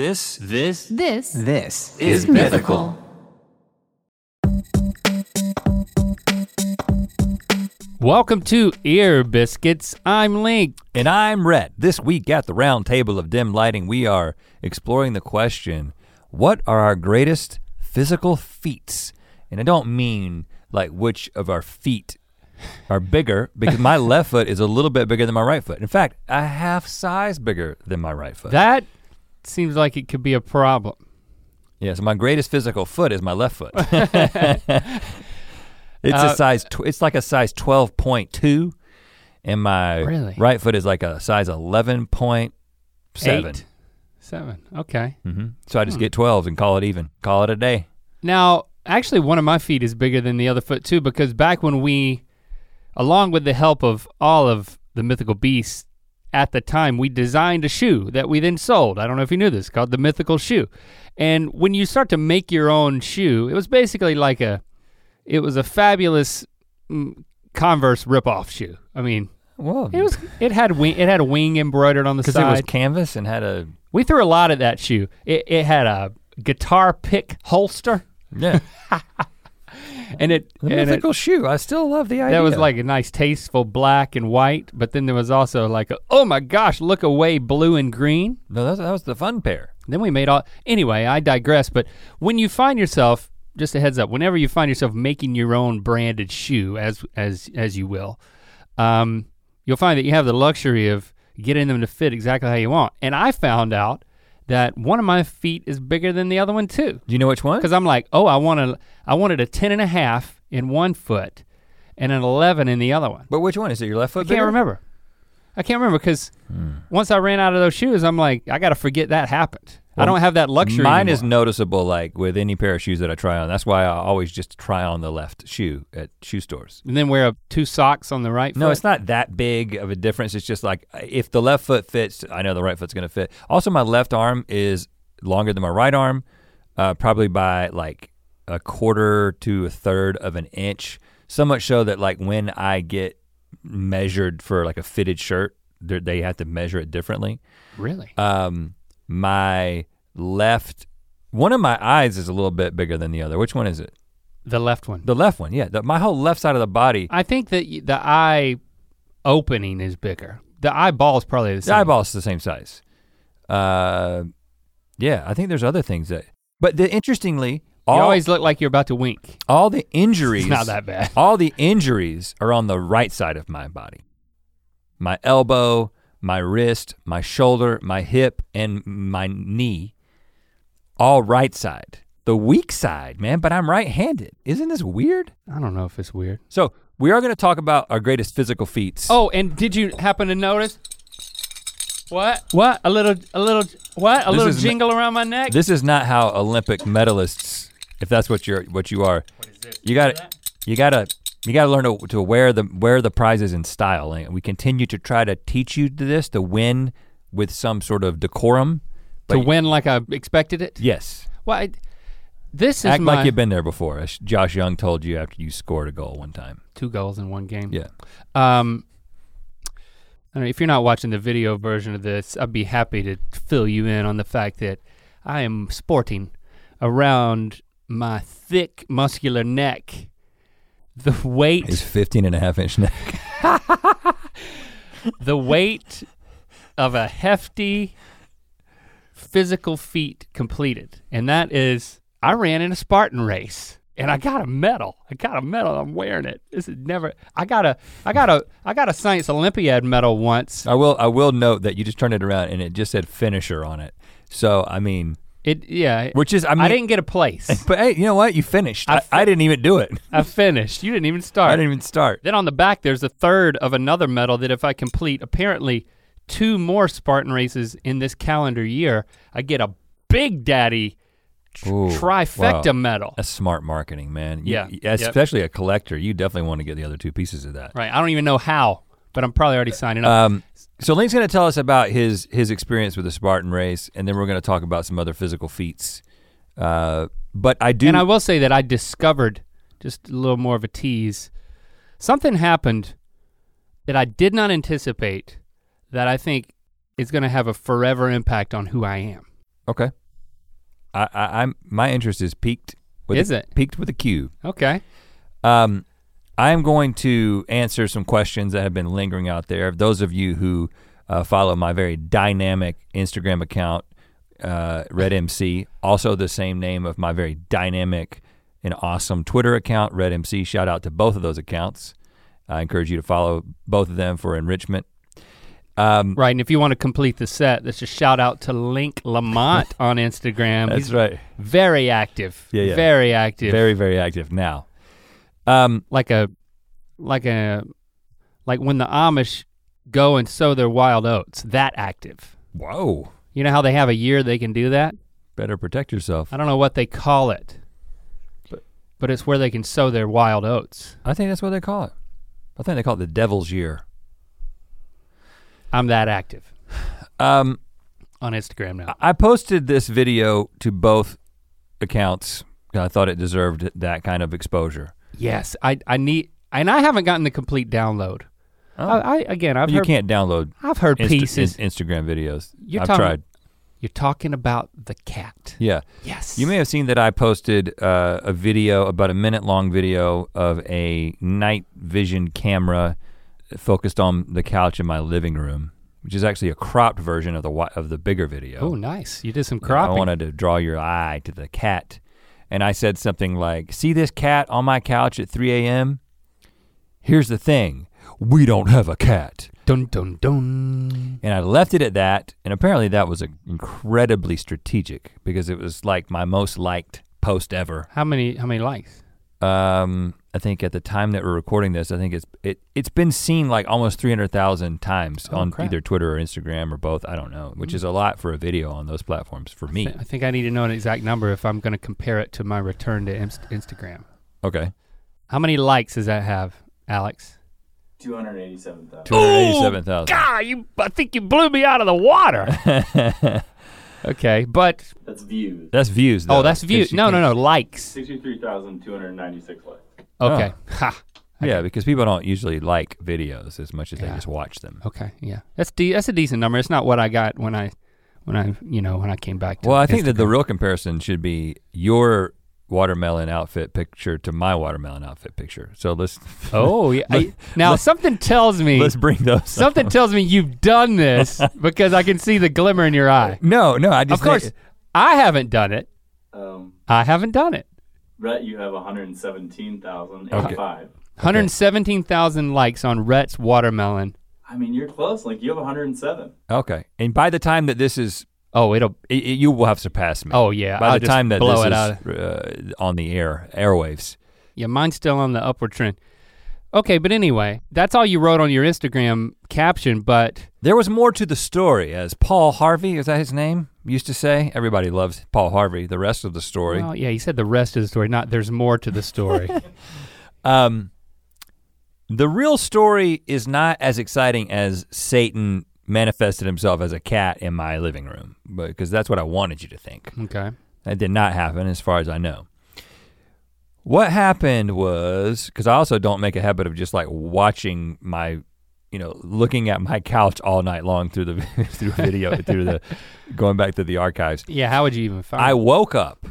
This This This This is mythical. Welcome to Ear Biscuits. I'm Link. And I'm Rhett. This week at the round table of dim lighting, we are exploring the question what are our greatest physical feats? And I don't mean like which of our feet are bigger, because my left foot is a little bit bigger than my right foot. In fact, a half size bigger than my right foot. That seems like it could be a problem. yeah, so my greatest physical foot is my left foot. it's Uh, a size, tw- it's like a size 12.2, and my Really? right foot is like a size 11.7. Eight, seven. Okay. hmm So I just Hmm. get 12s and call it even. Call it a day. Now, actually, one of my feet is bigger than the other foot too, because back when we, along with the help of all of the mythical beasts at the time, we designed a shoe that we then sold. I don't know if you knew this, called the Mythical Shoe. And when you start to make your own shoe, it was basically like a, it was a fabulous mm, Converse ripoff shoe. I mean, Whoa. it was, it had wing, it had a wing embroidered on the because side. it was canvas and had a we threw a lot at that shoe. It, it had a guitar pick holster, yeah and it, the and it mythical shoe. I still love the idea. That was like a nice tasteful black and white, but then there was also like a, oh my gosh, look away blue and green. no, that was, that was the fun pair. Then we made all anyway, I digress, but when you find yourself, just a heads up, whenever you find yourself making your own branded shoe, as as as you will, um, you'll find that you have the luxury of getting them to fit exactly how you want. And I found out that one of my feet is bigger than the other one too. Do you know which one? Because I'm like, oh, I want to, I wanted a 10 and a half in one foot and an 11 in the other one. But which one is it? Your left foot I foot? can't remember. I can't remember because hmm. once I ran out of those shoes, I'm like, I got to forget that happened. I don't have that luxury. Mine is noticeable, like with any pair of shoes that I try on. That's why I always just try on the left shoe at shoe stores. And then wear a, two socks on the right. Foot? No, foot. it's not that big of a difference. It's just like if the left foot fits, I know the right foot's gonna fit. Also, my left arm is longer than my right arm, uh, probably by like a quarter to a third of an inch. So much so that like when I get measured for like a fitted shirt, they have to measure it differently. really. Um, my left, one of my eyes is a little bit bigger than the other. Which one is it? The left one. The left one, yeah. The, my whole left side of the body. I think that the eye opening is bigger. The eyeball is probably the The same. eyeball's the same size. Uh, yeah, I think there's other things that. But the, interestingly, You always look like you're about to wink. all the injuries, It's not that bad. all the injuries are on the right side of my body. My elbow, my wrist, my shoulder, my hip, and my knee, all right side. The weak side, man. But I'm right-handed. Isn't this weird? I don't know if it's weird. So we are going to talk about our greatest physical feats. Oh, and did you happen to notice? What? What? A little, a little, what? A This little is n- jingle around my neck? This is not how Olympic medalists, if that's what you're what you are. You got to you got to you got to learn to, to wear the wear the prizes in style. And we continue to try to teach you this to win with some sort of decorum. to win like I expected it? Yes. Well, I, this is Act my like you've been there before. as Josh Young told you after you scored a goal one time. two goals in one game. Yeah. Um, I don't know, if you're not watching the video version of this, I'd be happy to fill you in on the fact that I am sporting around my thick, muscular neck the weight, His 15 and a half inch neck. the weight of a hefty physical feat completed, and that is I ran in a Spartan race. And I got a medal. I got a medal. I'm wearing it. This is never. I got a. I got a. I got a science Olympiad medal once. I will I will note that you just turned it around and it just said finisher on it. So I mean, It. Yeah. which is I mean I didn't get a place. But hey, you know what? You finished. I I, I didn't even do it. I finished. You didn't even start. I didn't even start. Then on the back, there's a third of another medal that if I complete apparently two more Spartan races in this calendar year, I get a Big Daddy tr- Ooh, trifecta wow. medal. That's smart marketing, man. You- Yeah, y- yep. especially a collector, you definitely want to get the other two pieces of that. Right. I don't even know how, but I'm probably already signing up. Um, so Link's going to tell us about his his experience with the Spartan race, and then we're going to talk about some other physical feats. Uh, but I do. and I will say that I discovered just a little more of a tease. Something happened that I did not anticipate that I think is going to have a forever impact on who I am. Okay. I, I I'm my interest is peaked. With Is a, it? peaked with a Q? Okay. Um, I'm going to answer some questions that have been lingering out there. Those of you who uh, follow my very dynamic Instagram account, uh, Rhett MC, also the same name of my very dynamic and awesome Twitter account, Rhett MC. Shout out to both of those accounts. I encourage you to follow both of them for enrichment. Um, Right, and if you want to complete the set, let's just shout out to Link Lamont on Instagram. that's He's right. very active. Yeah, yeah. Very active. Very, very active now. Um, like a like a like when the Amish go and sow their wild oats, that active. whoa. You know how they have a year they can do that? Better protect yourself. I don't know what they call it. But but it's where they can sow their wild oats. I think that's what they call it. I think they call it the devil's year. I'm that active Um, on Instagram now. I posted this video to both accounts. I thought it deserved that kind of exposure. Yes, I I need and I haven't gotten the complete download. Oh. I, I again I've you heard can't download I've heard Insta- pieces. in- Instagram videos. You're I've talking- tried. You're talking about the cat. Yeah. Yes. You may have seen that I posted uh, a video, about a minute long video of a night vision camera focused on the couch in my living room, which is actually a cropped version of the of the bigger video. Oh, nice. You did some cropping. I wanted to draw your eye to the cat. And I said something like, see this cat on my couch at 3 a.m.? Here's the thing, we don't have a cat. dun dun dun. And I left it at that, and apparently that was incredibly strategic because it was like my most liked post ever. How many how many likes? Um, I think at the time that we're recording this, I think it's it it's been seen like almost 300,000 times Oh, on crap. either Twitter or Instagram or both, I don't know, which hmm. is a lot for a video on those platforms for me. I think I need to know an exact number if I'm going to compare it to my return to Inst- Instagram. Okay. How many likes does that have, Alex? 287,000. 287,000. God, you I think you blew me out of the water. okay, but That's views. That's views. Oh, though, oh, that's views. No, no, no, likes. 63,296 likes. Okay. Ha. Yeah, because people don't usually like videos as much as they just watch them. Okay, yeah. That's de- that's a decent number. It's not what I got when I when I, you know, when I came back to Well, I think that the real comparison should be your watermelon outfit picture to my watermelon outfit picture. So let's Oh, yeah. Let- I- now let- something tells me let's bring those. something tells me you've done this because I can see the glimmer in your eye. No, no, I just Of course, think- I haven't done it. Um, I haven't done it. Rhett, you have 117,085. 117,000 likes on Rhett's watermelon. I mean, you're close. Like, you have 107. okay. And by the time that this is, Oh, it'll. it, it- you will have surpassed me. Oh yeah. by I'll the time that blow this it is out. uh, on the air airwaves. Yeah, mine's still on the upward trend. Okay, but anyway, that's all you wrote on your Instagram caption. But There was more to the story, as Paul Harvey, is that his name? Used to say. Everybody loves Paul Harvey. The rest of the story. well, yeah, he said the rest of the story. Not there's more to the story. Um, the real story is not as exciting as Satan manifested himself as a cat in my living room, because that's what I wanted you to think. okay. That did not happen, as far as I know. What happened was because I also don't make a habit of just like watching my, you know, looking at my couch all night long through the through video through the going back to the archives. Yeah. How would you even find? I woke up.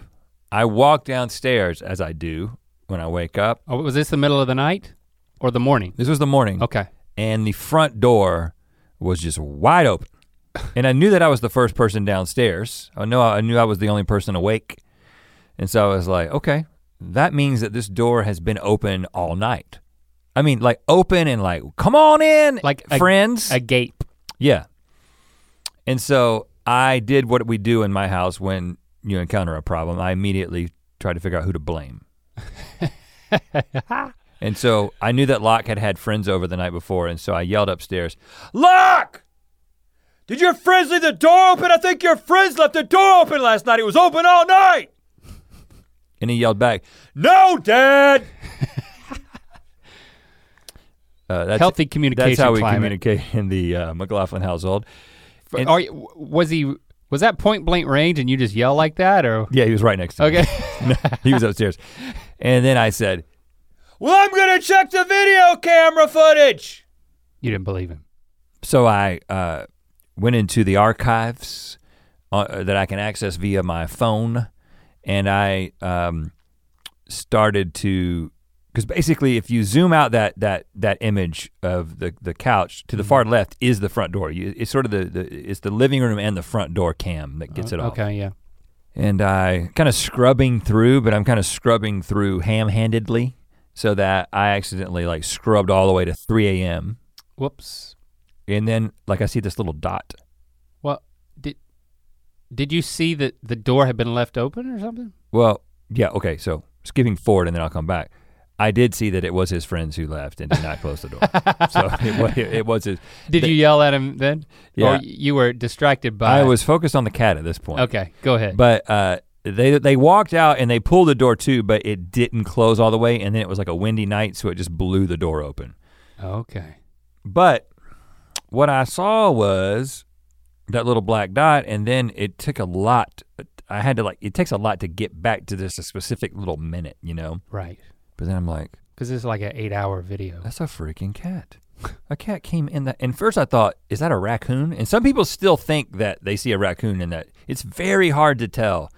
I walked downstairs as I do when I wake up. Oh, was this the middle of the night or the morning? This was the morning. Okay. and the front door was just wide open. And I knew that I was the first person downstairs. I know I knew I was the only person awake. And so I was like, okay, that means that this door has been open all night. I mean, like open and like, come on in, Like a- friends. A gape. yeah. And so I did what we do in my house when you encounter a problem. I immediately try to figure out who to blame. And so I knew that Locke had had friends over the night before, and so I yelled upstairs, Locke! Did your friends leave the door open? I think your friends left the door open last night. It was open all night. And he yelled back, No, Dad! Uh, that's, Healthy communication that's how we climate. communicate in the uh, McLaughlin household. And- Are was he? Was that point blank range and you just yell like that or? Yeah, he was right next to me. Okay. he was upstairs. And then I said, Well, I'm gonna check the video camera footage. you didn't believe him. So I uh, went into the archives uh, that I can access via my phone, and I um, started to because basically if you zoom out that that that image of the the couch to the mm-hmm. far left is the front door. You, it's sort of the, the it's the living room and the front door cam that gets uh, it off. Okay, yeah. And I kind of scrubbing through, but I'm kind of scrubbing through ham-handedly so that I accidentally like scrubbed all the way to 3 a.m. Whoops. And then like I see this little dot. Well, did did you see that the door had been left open or something? Well, yeah, okay, so skipping forward and then I'll come back. I did see that it was his friends who left and did not close the door. so it was, it was his. Did you yell at him then? Yeah. Or you were distracted by I was focused on the cat at this point. Okay, go ahead. But uh, they they walked out and they pulled the door too, but it didn't close all the way, and then it was like a windy night, so it just blew the door open. okay. But what I saw was that little black dot, and then it took a lot. I had to like it takes a lot to get back to this specific little minute, you know. Right. But then I'm like, Because it's like an eight hour video. that's a freaking cat. A cat came in that. And first I thought, is that a raccoon? And some people still think that they see a raccoon in that. It's very hard to tell.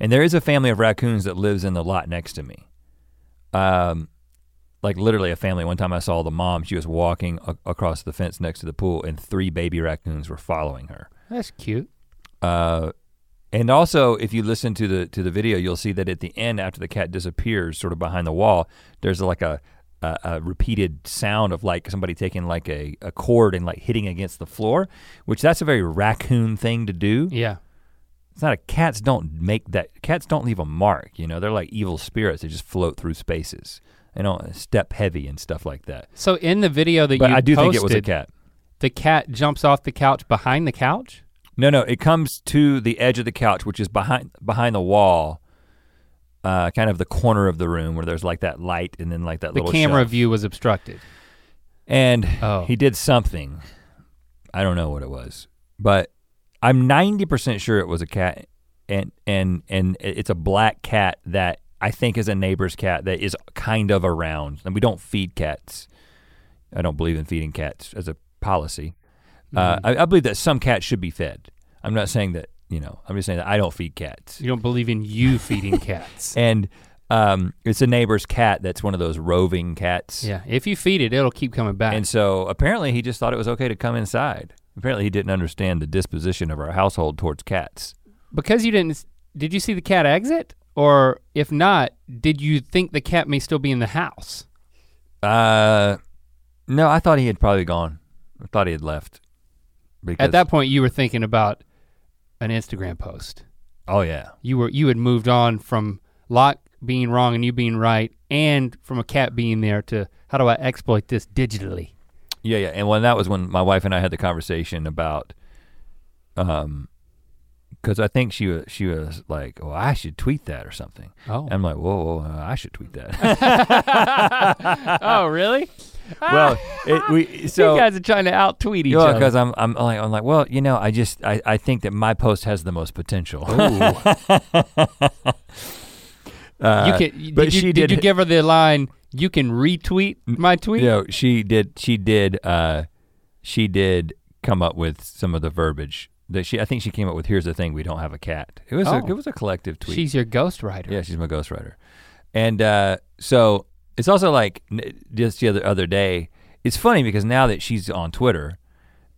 And there is a family of raccoons that lives in the lot next to me. Um, like literally a family. One time I saw the mom. She was walking a- across the fence next to the pool, and three baby raccoons were following her. That's cute. Uh, and also, if you listen to the to the video, you'll see that at the end, after the cat disappears, sort of behind the wall, there's like a a, a repeated sound of like somebody taking like a, a cord and like hitting against the floor, which that's a very raccoon thing to do. Yeah. It's not a cats don't make that cats don't leave a mark. You know, they're like evil spirits. They just float through spaces. They don't step heavy and stuff like that. So in the video that But you I do posted, think it was a cat. the cat jumps off the couch behind the couch? No, no, it comes to the edge of the couch, which is behind behind the wall, uh, kind of the corner of the room where there's like that light and then like that The little camera shelf. view was obstructed. And Oh. he did something. I don't know what it was, but I'm 90% sure it was a cat, and and and it's a black cat that I think is a neighbor's cat that is kind of around. And we don't feed cats. I don't believe in feeding cats as a policy. Uh. I, I believe that some cats should be fed. I'm not saying that you know. I'm just saying that I don't feed cats. You don't believe in you feeding cats. And um, it's a neighbor's cat that's one of those roving cats. yeah, if you feed it, it'll keep coming back. And so apparently he just thought it was okay to come inside. Apparently he didn't understand the disposition of our household towards cats. because you didn't, did you see the cat exit? Or if not, did you think the cat may still be in the house? Uh, no, I thought he had probably gone. I thought he had left. Because, At that point, you were thinking about an Instagram post. oh yeah, You were you had moved on from Locke being wrong and you being right, and from a cat being there to how do I exploit this digitally? yeah, yeah. And when that was when my wife and I had the conversation about, um, because I think she was she was like, "Oh, I should tweet that or something." Oh, and I'm like, "Whoa, whoa uh, I should tweet that." oh really? well, it, we so you guys are trying to out tweet each Yeah, other. because I'm I'm like I'm like, well, you know, I just I, I think that my post has the most potential. Uh, you can. Did but you, she did, did you give her the line? You can retweet my tweet. you know, she did she did uh she did come up with some of the verbiage that she I think she came up with here's the thing we don't have a cat. It was Oh. a it was a collective tweet. She's your ghostwriter. Yeah, she's my ghostwriter. And uh, so it's also like just the other other day. It's funny because now that she's on Twitter,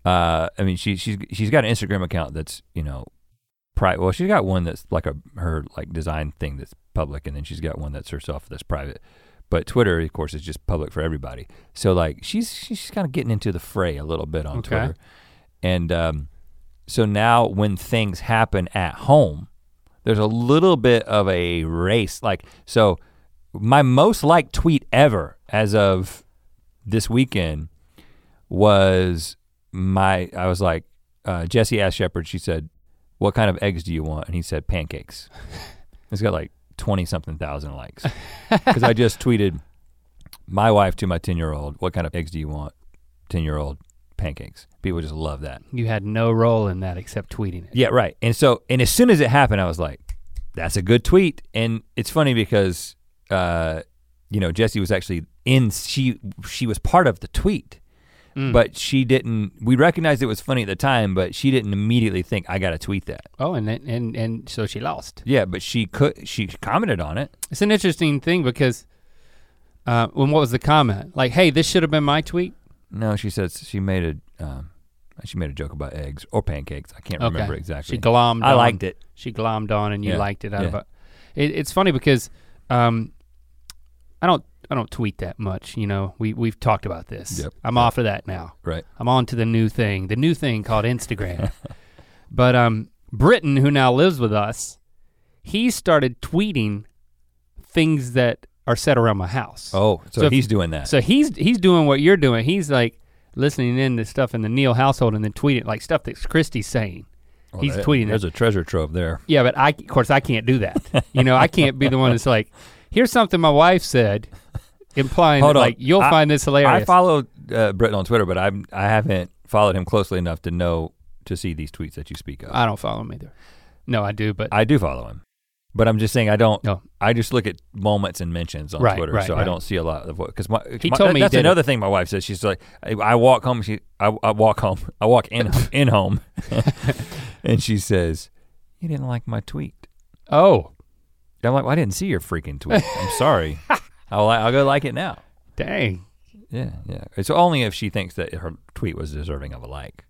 uh, I mean she she's she's got an Instagram account that's you know, private. Well, she's got one that's like a her like design thing that's public, and then she's got one that's herself that's private. But Twitter, of course, is just public for everybody. So like she's she's kind of getting into the fray a little bit on Okay. Twitter, and um, so now when things happen at home, there's a little bit of a race. Like, so my most liked tweet ever as of this weekend was my, I was like, uh, Jessie asked Shepherd, she said, what kind of eggs do you want? And he said, pancakes. it's got like 20 something thousand likes. Because I just tweeted my wife to my 10 year old, what kind of eggs do you want? 10 year old pancakes. People just love that. You had no role in that except tweeting it. Yeah, right. And so, and as soon as it happened, I was like, "That's a good tweet." And it's funny because, uh, you know, Jessie was actually in. She she was part of the tweet, Mm. but she didn't. We recognized it was funny at the time, but she didn't immediately think I got to tweet that. Oh, and then, and and so she lost. Yeah, but she could. She commented on it. It's an interesting thing because uh, when what was the comment? Like, hey, this should have been my tweet. No, she says she made a. Um, she made a joke about eggs or pancakes. I can't remember exactly. She glommed. I on, liked it. She glommed on, and you Yeah, liked it out of yeah. it. it. It's funny because um, I don't I don't tweet that much. You know, we we've talked about this. Yep. I'm off of that now. Right. I'm on to the new thing, the new thing called Instagram. but um, Britton, who now lives with us, he started tweeting things that are said around my house. Oh, so, So if- he's doing that. So he's he's doing what you're doing. He's like listening in to stuff in the Neal household and then tweeting like stuff that Christy's saying. Well, he's there- tweeting There's it. a treasure trove there. Yeah, but I of course I can't do that. you know, I can't be the one that's like, here's something my wife said, implying that, like you'll I- find this hilarious. I follow uh, Britton on Twitter, but I'm I haven't followed him closely enough to know to see these tweets that you speak of. I don't follow him either. No, I do, but I do follow him, but I'm just saying I don't. No. I just look at moments and mentions on Right, Twitter, right, so I don't see a lot of what because my, He my- told me that's another thing my wife says. She's like, I, I walk home. She I, I walk home. I walk in in home, and she says, "You didn't like my tweet." oh, I'm like, well, I didn't see your freaking tweet. I'm sorry. I'll I'll go like it now. dang. Yeah, yeah. It's only if she thinks that her tweet was deserving of a like.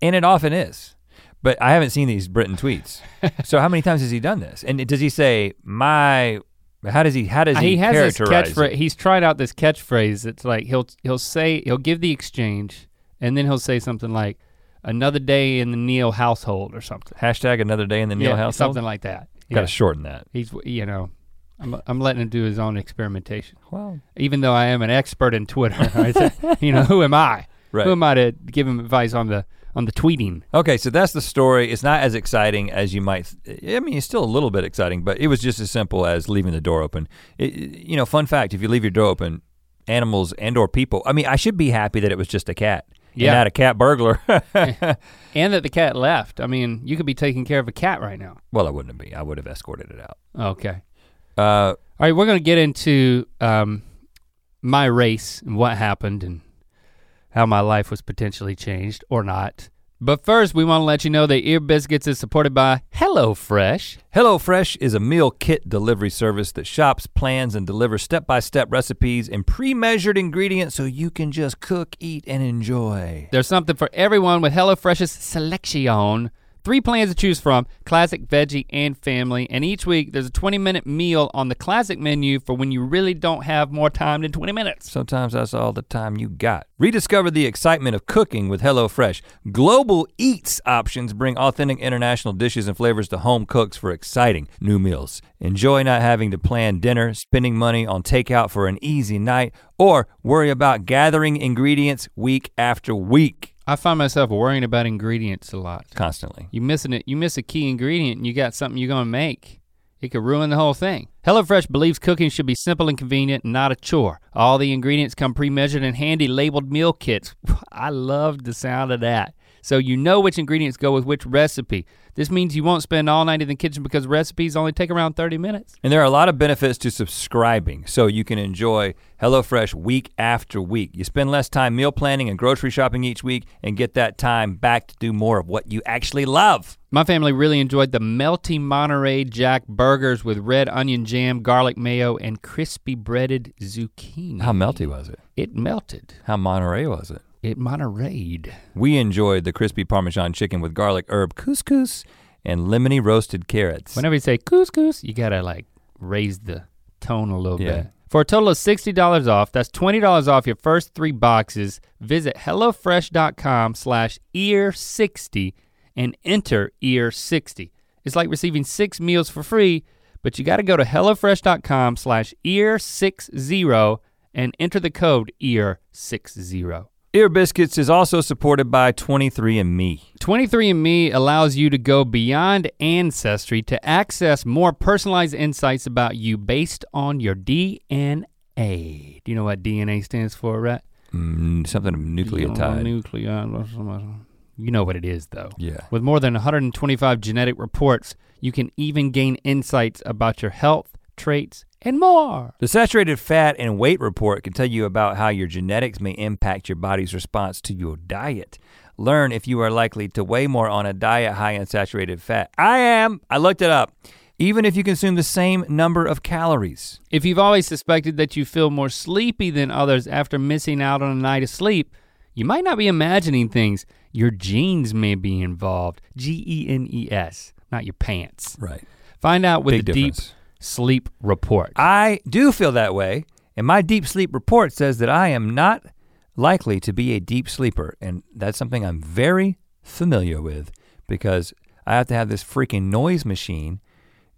And it often is. But I haven't seen these Britton tweets. so how many times has he done this? And does he say my how does he how does uh, he, he has characterize catchphrase. it? He's tried out this catchphrase. It's like he'll he'll say he'll give the exchange, and then he'll say something like "another day in the Neal household" or something. Hashtag another day in the Neal yeah, household? something like that. Gotta Yeah. shorten that. He's you know, I'm I'm letting him do his own experimentation. Well, Even though I am an expert in Twitter, say, you know, who am I? right. Who am I to give him advice on the on the tweeting? Okay, so that's the story. It's not as exciting as you might. I mean, it's still a little bit exciting, but it was just as simple as leaving the door open. It, you know, fun fact: if you leave your door open, animals and or people. I mean, I should be happy that it was just a cat. Yeah. and not a cat burglar. And that the cat left. I mean, you could be taking care of a cat right now. well, I wouldn't be. I would have escorted it out. Okay. Uh, All right, we're gonna get into um, my race and what happened and how my life was potentially changed or not. But first, we want to let you know that Ear Biscuits is supported by HelloFresh. HelloFresh is a meal kit delivery service that shops, plans, and delivers step-by-step recipes and pre-measured ingredients so you can just cook, eat, and enjoy. There's something for everyone with HelloFresh's selection. Three plans to choose from classic, veggie, and family. And each week, there's a 20 minute meal on the classic menu for when you really don't have more time than 20 minutes. Sometimes that's all the time you got. Rediscover the excitement of cooking with HelloFresh. Global Eats options bring authentic international dishes and flavors to home cooks for exciting new meals. Enjoy not having to plan dinner, spending money on takeout for an easy night, or worry about gathering ingredients week after week I find myself worrying about ingredients a lot. constantly. You missing it, you miss a key ingredient and you got something you're gonna make. It could ruin the whole thing. HelloFresh believes cooking should be simple and convenient, not a chore. All the ingredients come pre-measured in handy labeled meal kits. I love the sound of that. So you know which ingredients go with which recipe. This means you won't spend all night in the kitchen because recipes only take around 30 minutes. And there are a lot of benefits to subscribing, so you can enjoy HelloFresh week after week. You spend less time meal planning and grocery shopping each week and get that time back to do more of what you actually love. My family really enjoyed the melty Monterey Jack burgers with red onion jam, garlic mayo, and crispy breaded zucchini. How melty was it? It melted. How Monterey was it? It Montereyed. We enjoyed the crispy Parmesan chicken with garlic herb couscous and lemony roasted carrots. Whenever you say couscous, you gotta like raise the tone a little Yeah. bit. For a total of $60 off, that's $20 off your first three boxes, visit HelloFresh.com slash ear60 and enter ear60. It's like receiving six meals for free, but you gotta go to HelloFresh.com slash ear60 and enter the code ear60. Ear Biscuits is also supported by 23andMe. 23andMe allows you to go beyond ancestry to access more personalized insights about you based on your DNA. Do you know what DNA stands for, Rhett? Mm, something nucleotide. Nucleotide. You know what it is, though. yeah. With more than 125 genetic reports, you can even gain insights about your health, traits, and more. The saturated fat and weight report can tell you about how your genetics may impact your body's response to your diet. Learn if you are likely to weigh more on a diet high in saturated fat. I am. I looked it up. Even if you consume the same number of calories. If you've always suspected that you feel more sleepy than others after missing out on a night of sleep, you might not be imagining things. Your genes may be involved. G E N E S, not your pants. Right. Find out with Big the difference. deep sleep report. I do feel that way, and my deep sleep report says that I am not likely to be a deep sleeper, and that's something I'm very familiar with because I have to have this freaking noise machine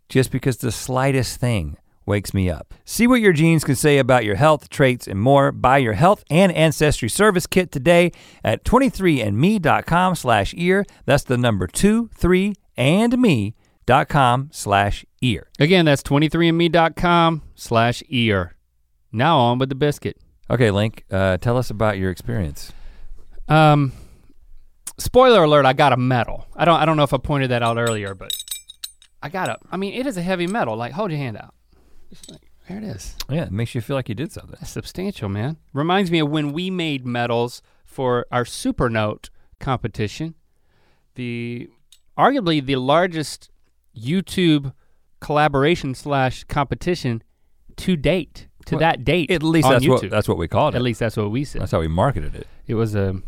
just because the slightest thing wakes me up. See what your genes can say about your health, traits, and more. Buy your health and ancestry service kit today at 23andme.com slash ear. That's the number two, three, and me.com slash ear. Again, that's 23andme.com slash ear. Now on with the biscuit. Okay, Link, uh, tell us about your experience. Um, spoiler alert, I got a medal. I don't I don't know if I pointed that out earlier, but I got a, I mean, it is a heavy medal. Like, hold your hand out. Like, there it is. Yeah, it makes you feel like you did something. That's substantial, man. Reminds me of when we made medals for our Supernote competition. The arguably the largest YouTube collaboration slash competition to date. To Well, that date. At least on that's YouTube. what that's what we called it. At least that's what we said. That's how we marketed it. It was a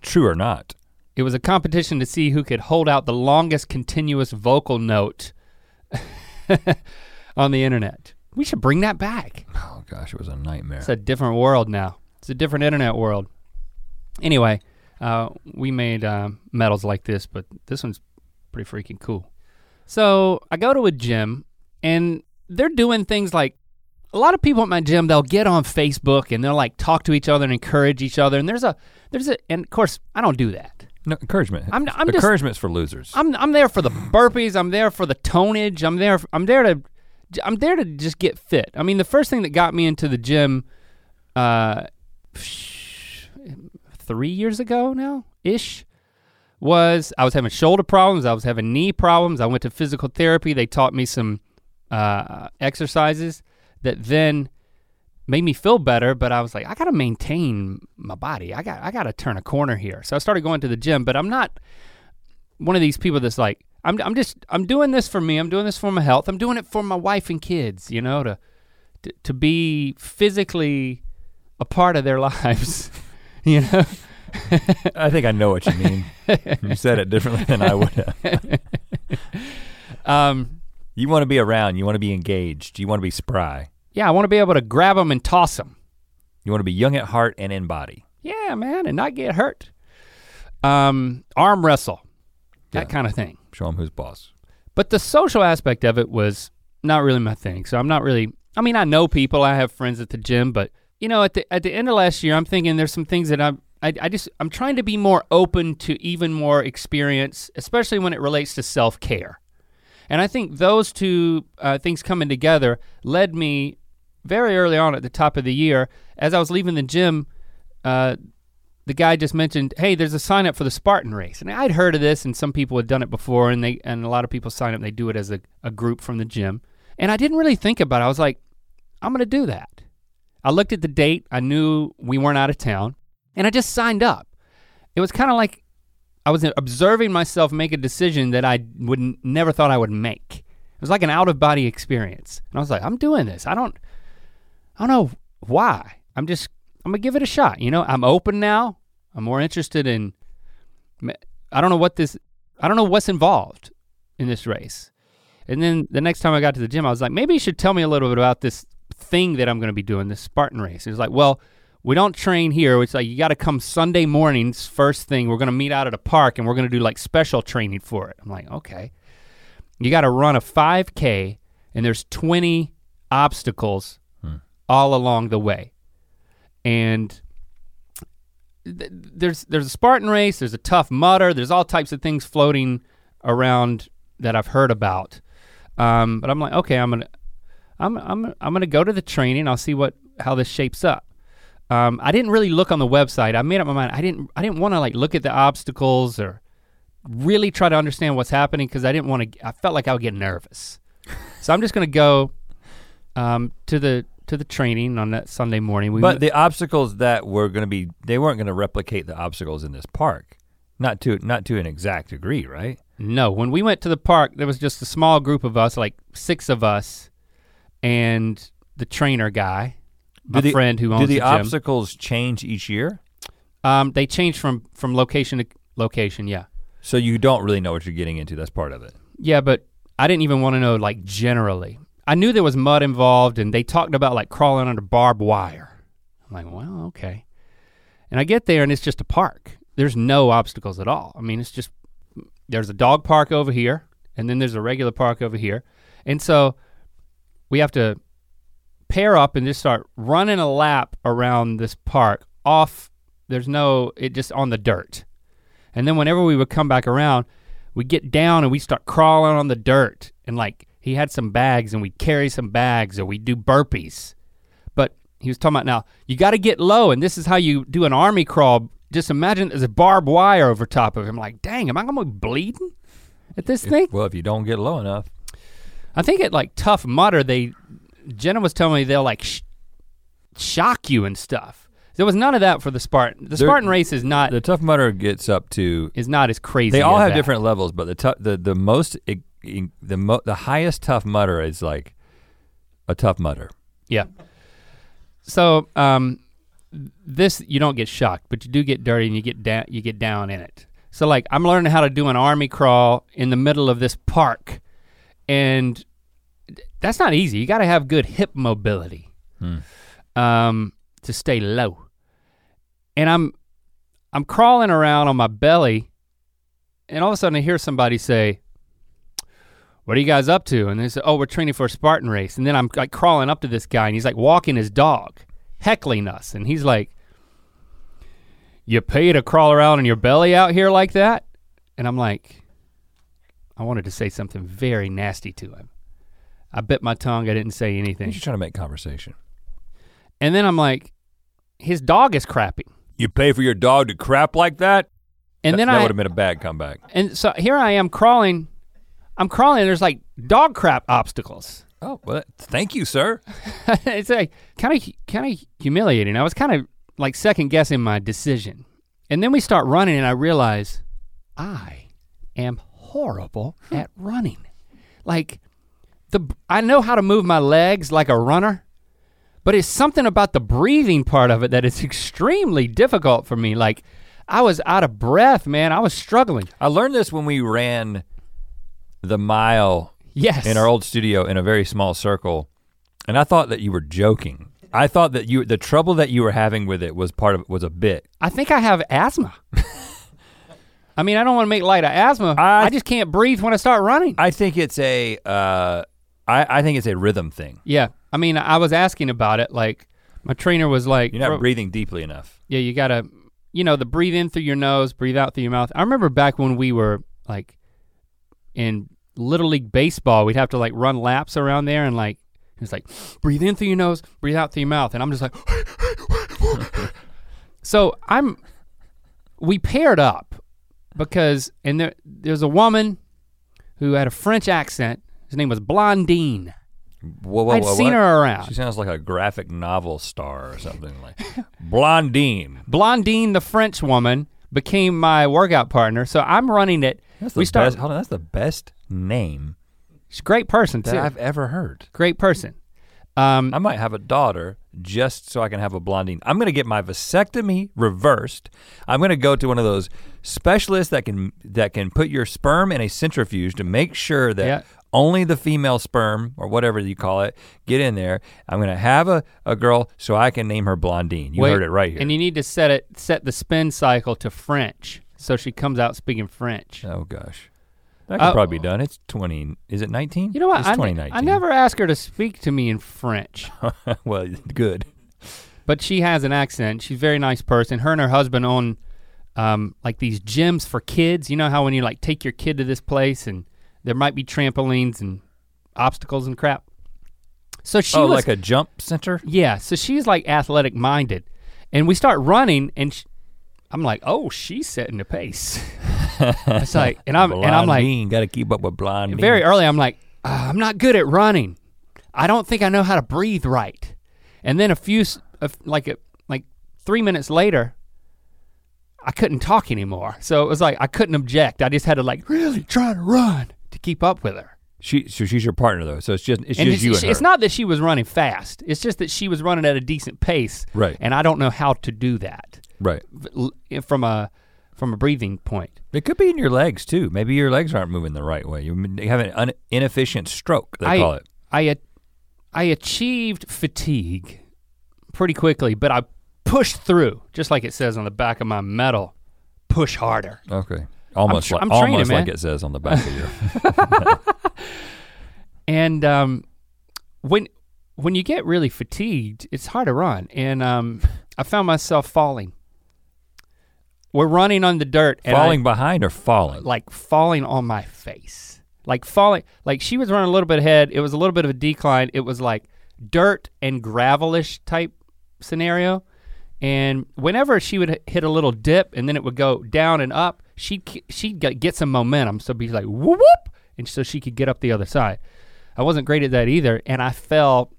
True or not? it was a competition to see who could hold out the longest continuous vocal note on the internet. We should bring that back. Oh gosh, it was a nightmare. It's a different world now. It's a different internet world. Anyway, uh, we made uh, medals like this, but this one's pretty freaking cool. So I go to a gym, and they're doing things like a lot of people at my gym. They'll get on Facebook and they'll like talk to each other and encourage each other. And there's a there's a and of course I don't do that. no encouragement. I'm- I'm just- Encouragement's for losers. I'm I'm there for the burpees. I'm there for the tonage. I'm there. I'm there to. I'm there to just get fit. I mean, the first thing that got me into the gym, uh, three years ago now ish, was I was having shoulder problems. I was having knee problems. I went to physical therapy. They taught me some uh, exercises that then made me feel better. But I was like, I gotta maintain my body. I got I gotta turn a corner here. So I started going to the gym. But I'm not one of these people that's like, I'm, I'm just, I'm doing this for me. I'm doing this for my health. I'm doing it for my wife and kids, you know, to, to, to be physically a part of their lives, you know? I think I know what you mean. you said it differently than I would have. Um, You want to be around. You want to be engaged. You want to be spry. yeah, I want to be able to grab them and toss them. You want to be young at heart and in body. Yeah, man, and not get hurt. Um, arm wrestle, that Yeah. kind of thing. Show them who's boss. But the social aspect of it was not really my thing. So I'm not really. I mean, I know people. I have friends at the gym, but you know, at the at the end of last year, I'm thinking there's some things that I'm. I, I just I'm trying to be more open to even more experience, especially when it relates to self care. And I think those two uh, things coming together led me very early on at the top of the year, as I was leaving the gym. Uh, the guy just mentioned, "Hey, there's a sign up for the Spartan race," and I'd heard of this, and some people had done it before, and they and a lot of people sign up. They do it as a, a group from the gym, and I didn't really think about it. I was like, "I'm gonna do that." I looked at the date. I knew we weren't out of town, and I just signed up. It was kind of like I was observing myself make a decision that I would never thought I would make. It was like an out of body experience, and I was like, "I'm doing this. I don't, I don't know why. I'm just, I'm gonna give it a shot. You know, I'm open now. I'm more interested in. I don't know what this. I don't know what's involved in this race. And then the next time I got to the gym, I was like, maybe you should tell me a little bit about this thing that I'm gonna be doing, this Spartan race. It was like, well, we don't train here. It's like you gotta come Sunday mornings, first thing. We're gonna meet out at a park and we're gonna do like special training for it. I'm like, okay. You gotta run a 5K and there's 20 obstacles all along the way. And th- there's there's a Spartan race, there's a tough mudder, there's all types of things floating around that I've heard about. Um, but I'm like, okay, I'm gonna I'm I'm I'm gonna go to the training. I'll see what how this shapes up. Um, I didn't really look on the website. I made up my mind. I didn't I didn't want to like look at the obstacles or really try to understand what's happening because I didn't want to. I felt like I would get nervous. so I'm just gonna go. um, to the to the training on that Sunday morning. We but went- the obstacles that were going to be, they weren't going to replicate the obstacles in this park. Not to not to an exact degree, right? no, when we went to the park, there was just a small group of us, like six of us, and the trainer guy, my the, friend who owns Do the, the obstacles change each year? um, they change from from location to location. Yeah, So you don't really know what you're getting into. That's part of it. yeah, but I didn't even want to know like generally. I knew there was mud involved, and they talked about like crawling under barbed wire. I'm like, well, okay. And I get there, and it's just a park. There's no obstacles at all. I mean, it's just there's a dog park over here, and then there's a regular park over here, and so we have to pair up and just start running a lap around this park off. There's no it just on the dirt, and then whenever we would come back around, we get down and we start crawling on the dirt, and like he had some bags, and we'd carry some bags, or we'd do burpees. But he was talking about now you got to get low, and this is how you do an army crawl. Just imagine there's a barbed wire over top of him. Like, dang, am I gonna be bleeding at this thing? Well, if you don't get low enough, I think at like Tough Mudder, they Jenna was telling me they'll like sh- shock you and stuff. There was none of that for the Spartan. The There- Spartan race is not the tough mudder gets up to. is not as crazy. They all have that. different levels, but the the the most the mo- the highest tough mudder is like a tough mudder. Yeah. So um, this you don't get shocked, but you do get dirty and you get down. You get down in it. So like I'm learning how to do an army crawl in the middle of this park, and that's not easy. You got to have good hip mobility Hmm. um, to stay low. And I'm I'm crawling around on my belly, and all of a sudden I hear somebody say, what are you guys up to? And they said, oh, we're training for a Spartan race. And then I'm like crawling up to this guy and he's like walking his dog, heckling us. And he's like, you pay to crawl around on your belly out here like that? And I'm like, I wanted to say something very nasty to him. I bit my tongue, I didn't say anything. You're just trying to make conversation. And then I'm like, his dog is crapping. You pay for your dog to crap like that? And then that I would have been a bad comeback. and so here I am crawling. I'm crawling, and there's like dog crap obstacles. Oh, well, thank you, sir. it's like kind of kind of humiliating. I was kind of like second guessing my decision. And then we start running and I realize I am horrible at running. Like the I know how to move my legs like a runner, but it's something about the breathing part of it that is extremely difficult for me. Like I was out of breath, man. I was struggling. I learned this when we ran the mile Yes. in our old studio in a very small circle, and I thought that you were joking. I thought that you the trouble that you were having with it was part of was a bit. I think I have asthma. I mean, I don't want to make light of asthma. I- I just can't breathe when I start running. I think it's a uh, I, I think it's a rhythm thing. Yeah, I mean, I was asking about it. Like, my trainer was like, You're not "Bro, breathing deeply enough. "Yeah, you gotta, you know, the breathe in through your nose, breathe out through your mouth." I remember back when we were like in little league baseball, we'd have to like run laps around there, and like it's like breathe in through your nose, breathe out through your mouth, and I'm just like, so I'm, we paired up because, and there, there's a woman who had a French accent. His name was Blondine. Whoa, whoa, I'd whoa, seen what? her around. She sounds like a graphic novel star or something like Blondine. Blondine, the French woman, became my workout partner. So I'm running it. That's the we start. best. Hold on, that's the best name She's a great person that too. I've ever heard. great person. Um, I might have a daughter just so I can have a blondine. I'm gonna get my vasectomy reversed. I'm gonna go to one of those specialists that can that can put your sperm in a centrifuge to make sure that Yeah. Only the female sperm or whatever you call it get in there. I'm gonna have a, a girl so I can name her Blondine. You wait, heard it right here. And you need to set it set the spin cycle to French, so she comes out speaking French. oh gosh. That could Uh, probably be done. It's 20. Is it 19? You know what? It's I, 2019. I never asked her to speak to me in French, well, good. but she has an accent. She's a very nice person. Her and her husband own um, like these gyms for kids. You know how when you like take your kid to this place and there might be trampolines and obstacles and crap. So she oh, was like a jump center? Yeah, so she's like athletic minded. And we start running and sh I'm like, "Oh, she's setting the pace." it's like and I'm and I'm like Blondine, got to keep up with blind. very early I'm like, "Ah, "I'm not good at running." I don't think I know how to breathe right. And then a few, s- a f- like a, like three minutes later, I couldn't talk anymore. So it was like I couldn't object. I just had to like really try to run to keep up with her. She so she's your partner though. So it's just it's And just you and her. it's not that she was running fast. It's just that she was running at a decent pace. Right. And I don't know how to do that right. from a from a breathing point. It could be in your legs too. Maybe your legs aren't moving the right way. You have an un- inefficient stroke. They I, call it. I a- I achieved fatigue pretty quickly, but I pushed through, just like it says on the back of my medal. Push harder. Okay. Almost like I'm training, almost like man. it says on the back of your. And um, when when you get really fatigued, it's hard to run. And um, I found myself falling. We're running on the dirt, and I- falling behind or falling? like falling on my face. Like falling, like she was running a little bit ahead. It was a little bit of a decline. It was like dirt and gravelish type scenario. And whenever she would hit a little dip and then it would go down and up, she'd she'd get, get some momentum. So be like whoop whoop, and so she could get up the other side. I wasn't great at that either, and I fell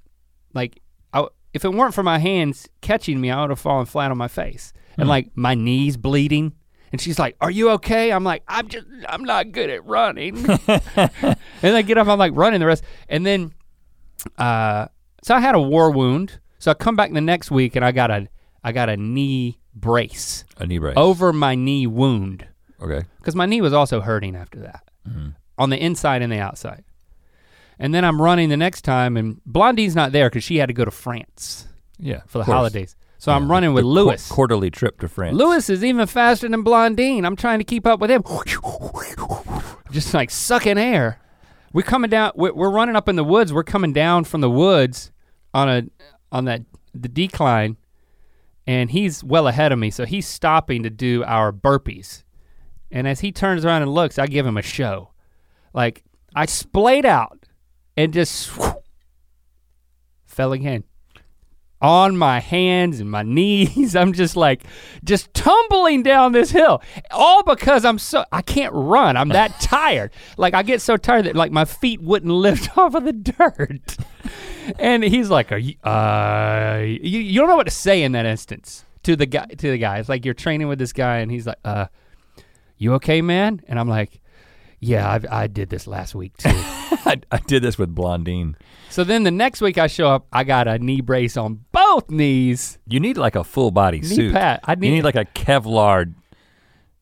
like I, if it weren't for my hands catching me, I would have fallen flat on my face and like my knees bleeding. And she's like, "Are you okay?" I'm like, "I'm just, I'm not good at running." and I get up, I'm like running the rest, and then, uh, so I had a war wound. So I come back the next week and I got a, I got a knee brace a knee brace. over my knee wound Okay. because my knee was also hurting after that mm-hmm. on the inside and the outside. And then I'm running the next time, and Blondine's not there because she had to go to France Yeah. for the holidays. So I'm running the with qu- Lewis. quarterly trip to France. Lewis is even faster than Blondine. I'm trying to keep up with him. Just like sucking air. We're coming down. We're, we're running up in the woods. We're coming down from the woods on a on that the decline, and he's well ahead of me. So he's stopping to do our burpees. And as he turns around and looks, I give him a show. Like I splayed out and just fell again on my hands and my knees. I'm just like, just tumbling down this hill. All because I'm so, I can't run. I'm that tired. Like, I get so tired that, like, my feet wouldn't lift off of the dirt. and he's like, Are you, uh, you, you don't know what to say in that instance to the guy, to the guy. It's like you're training with this guy, and he's like, uh, You okay, man? And I'm like, Yeah, I, I did this last week too. I, I did this with Blondine. so then the next week I show up, I got a knee brace on both knees. You need like a full body Knee suit. pad. I you need- need like a Kevlar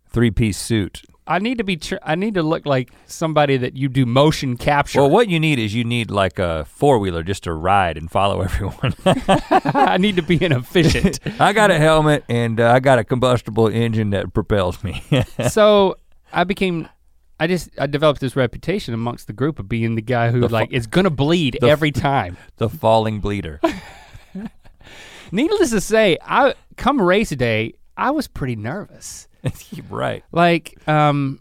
three piece suit. I need to be. Tr- I need to look like somebody that you do motion capture. Well, what you need is you need like a four wheeler just to ride and follow everyone. I need to be inefficient. I got a helmet and uh, I got a combustible engine that propels me. so I became. I just I developed this reputation amongst the group of being the guy who The like is gonna bleed every time. the falling bleeder. Needless to say, I come race day, I was pretty nervous. right. Like, um,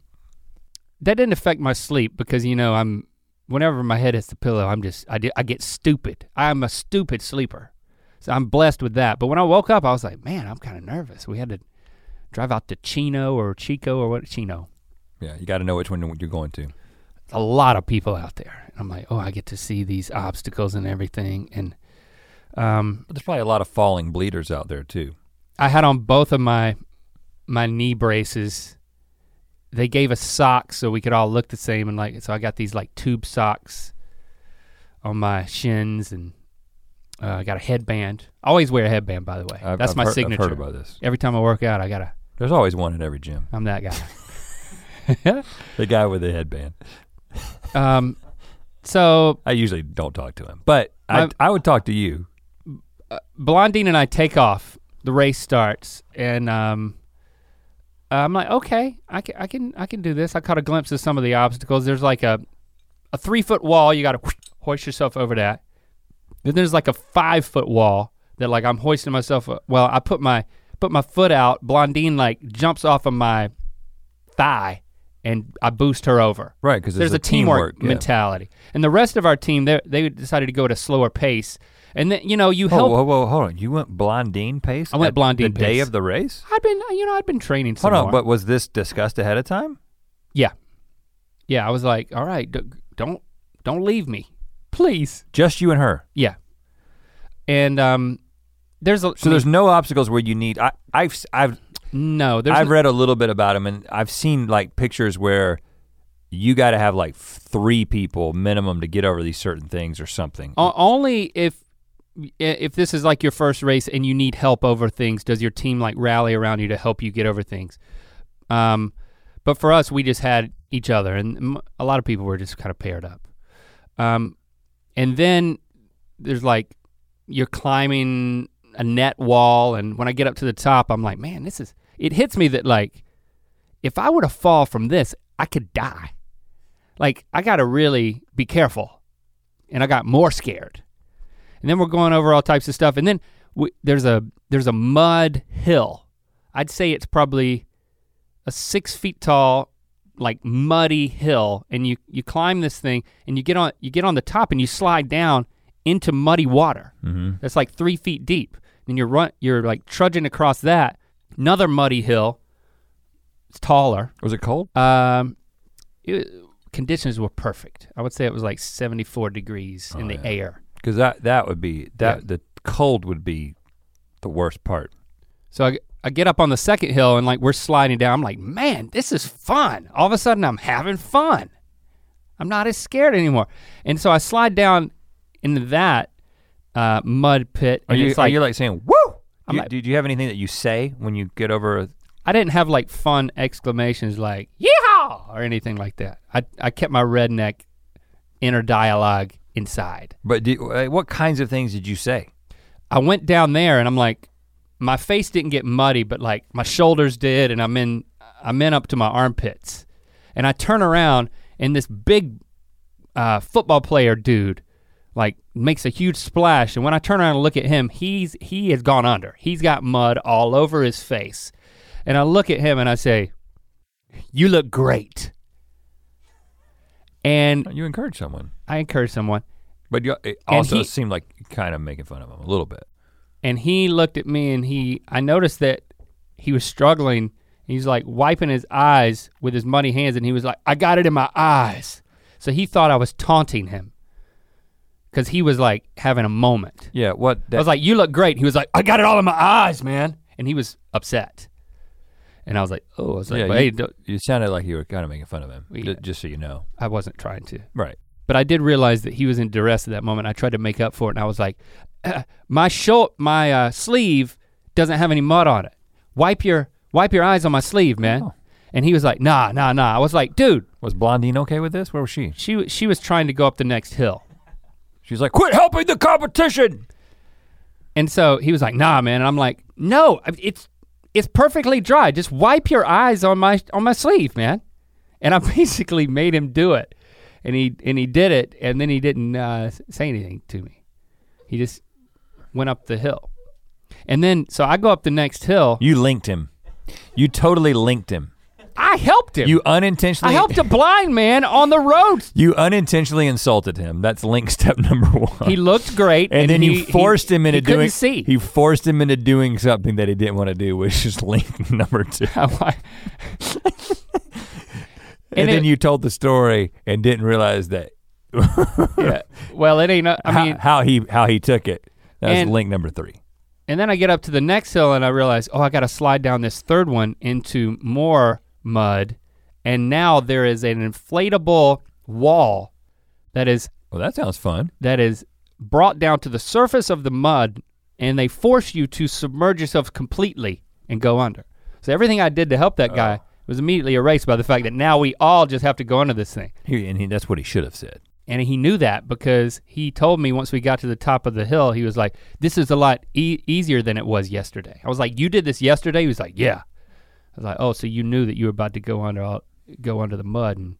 that didn't affect my sleep because you know I'm. Whenever my head hits the pillow, I'm just I, di- I get stupid. I'm a stupid sleeper, so I'm blessed with that. But when I woke up, I was like, man, I'm kind of nervous. We had to drive out to Chino or Chico or what Chino. Yeah, you got to know which one you're going to. a lot of people out there. And I'm like, oh, I get to see these obstacles and everything. And um, But there's probably a lot of falling bleeders out there too. I had on both of my my knee braces. They gave us socks so we could all look the same, and like, so I got these like tube socks on my shins, and uh, I got a headband. I always wear a headband, by the way. I've, That's I've my heard, signature. I've heard about this. Every time I work out, I gotta. There's always one in every gym. I'm that guy. The guy with the headband. um, so I usually don't talk to him, but I, I've- I would talk to you. Blondine and I take off. The race starts, and um, I'm like, okay, I can, I can, I can do this. I caught a glimpse of some of the obstacles. There's like a, a three foot wall. You got to hoist yourself over that. Then there's like a five foot wall that like I'm hoisting myself. uh, Well, I put my put my foot out. Blondine like jumps off of my thigh, and I boost her over Right, because there's a teamwork, mentality. And the rest of our team, they they decided to go at a slower pace. And then you know you help. whoa, whoa, hold on. You went blondine pace? I went blondine The day of the race? I'd been you know I'd been training. Hold on, more. but was this discussed ahead of time? yeah, yeah. I was like, all right, don't don't leave me, please. Just you and her. Yeah. And um, there's a So there's no obstacles where you need. I, I've I've no there's I've read a little bit about them, and I've seen like pictures where you got to have like three people minimum to get over these certain things or something. O- only if if this is like your first race and you need help over things, does your team like rally around you to help you get over things? Um, but for us, we just had each other, and a lot of people were just kind of paired up. Um, and then there's like you're climbing a net wall, and when I get up to the top, I'm like, man, this is. It hits me that like, if I were to fall from this, I could die. Like I got to really be careful, and I got more scared and then we're going over all types of stuff and then we, there's a there's a mud hill i'd say it's probably a six feet tall like muddy hill and you you climb this thing and you get on you get on the top and you slide down into muddy water mm-hmm. that's like three feet deep and you're run you're like trudging across that another muddy hill it's taller Was it cold? um it, conditions were perfect i would say it was like 74 degrees in Oh, the yeah. air Because that that would be that Yeah. the cold would be the worst part. So I, I get up on the second hill and like we're sliding down. I'm like, man, this is fun. All of a sudden I'm having fun. I'm not as scared anymore. And so I slide down into that uh, mud pit. Are And you it's are like, you like saying woo? You, did you have anything that you say when you get over? A, I didn't have like fun exclamations like yeehaw or anything like that. I, I kept my redneck inner dialogue inside. but uh, what kinds of things did you say? I went down there and I'm like, my face didn't get muddy, but like my shoulders did, and I'm in I'm in up to my armpits. And I turn around and this big uh, football player dude like makes a huge splash. And when I turn around and look at him, he's he has gone under. He's got mud all over his face. And I look at him and I say, You look great. And You encourage someone, I encourage someone. but you, it also he- seemed like kind of making fun of him a little bit. and he looked at me and he I noticed that he was struggling. He's like wiping his eyes with his muddy hands and he was like, I got it in my eyes. So he thought I was taunting him. Cause he was like having a moment. Yeah, what? I was like, you look great. He was like, I got it all in my eyes, man. And he was upset. And I was like, oh, I was like, yeah, "Well, hey, you, don't- you sounded like you were kind of making fun of him. Yeah. just so you know. I wasn't trying to. Right. But I did realize that he was in duress at that moment. I tried to make up for it, and I was like, "Uh, "My short, my uh, sleeve doesn't have any mud on it. Wipe your, wipe your eyes on my sleeve, man." Oh. And he was like, "Nah, nah, nah." I was like, "Dude, Was Blondine okay with this? Where was she? she she was trying to go up the next hill." She's like, quit helping the competition. And so he was like, "Nah, man." And I'm like, "No, it's it's perfectly dry. Just wipe your eyes on my on my sleeve, man." And I basically made him do it, and he and he did it, and then he didn't uh, say anything to me. He just went up the hill, and then so I go up the next hill. You linked him. You totally linked him. I helped him. You unintentionally. I helped a blind man on the road. You unintentionally insulted him. That's link step number one. He looked great, and, then he- you forced he- him into he doing. See. He forced him into doing something that he didn't want to do, which is link number two. How I- And, And then you told the story and didn't realize that yeah. Well, it ain't. Uh, I how, mean, how he how he took it. That's And- link number three. And then I get up to the next hill and I realize, oh, I got to slide down this third one into more mud. And now there is an inflatable wall that is Well, that sounds fun. that is brought down to the surface of the mud and they force you to submerge yourself completely and go under. So everything I did to help that guy oh. was immediately erased by the fact that now we all just have to go under this thing. He, and he, that's what he should have said. And he knew that because he told me once we got to the top of the hill, he was like, "This is a lot e- easier than it was yesterday." I was like, "You did this yesterday?" He was like, "Yeah." I was like, "Oh, so you knew that you were about to go under all, go under the mud, and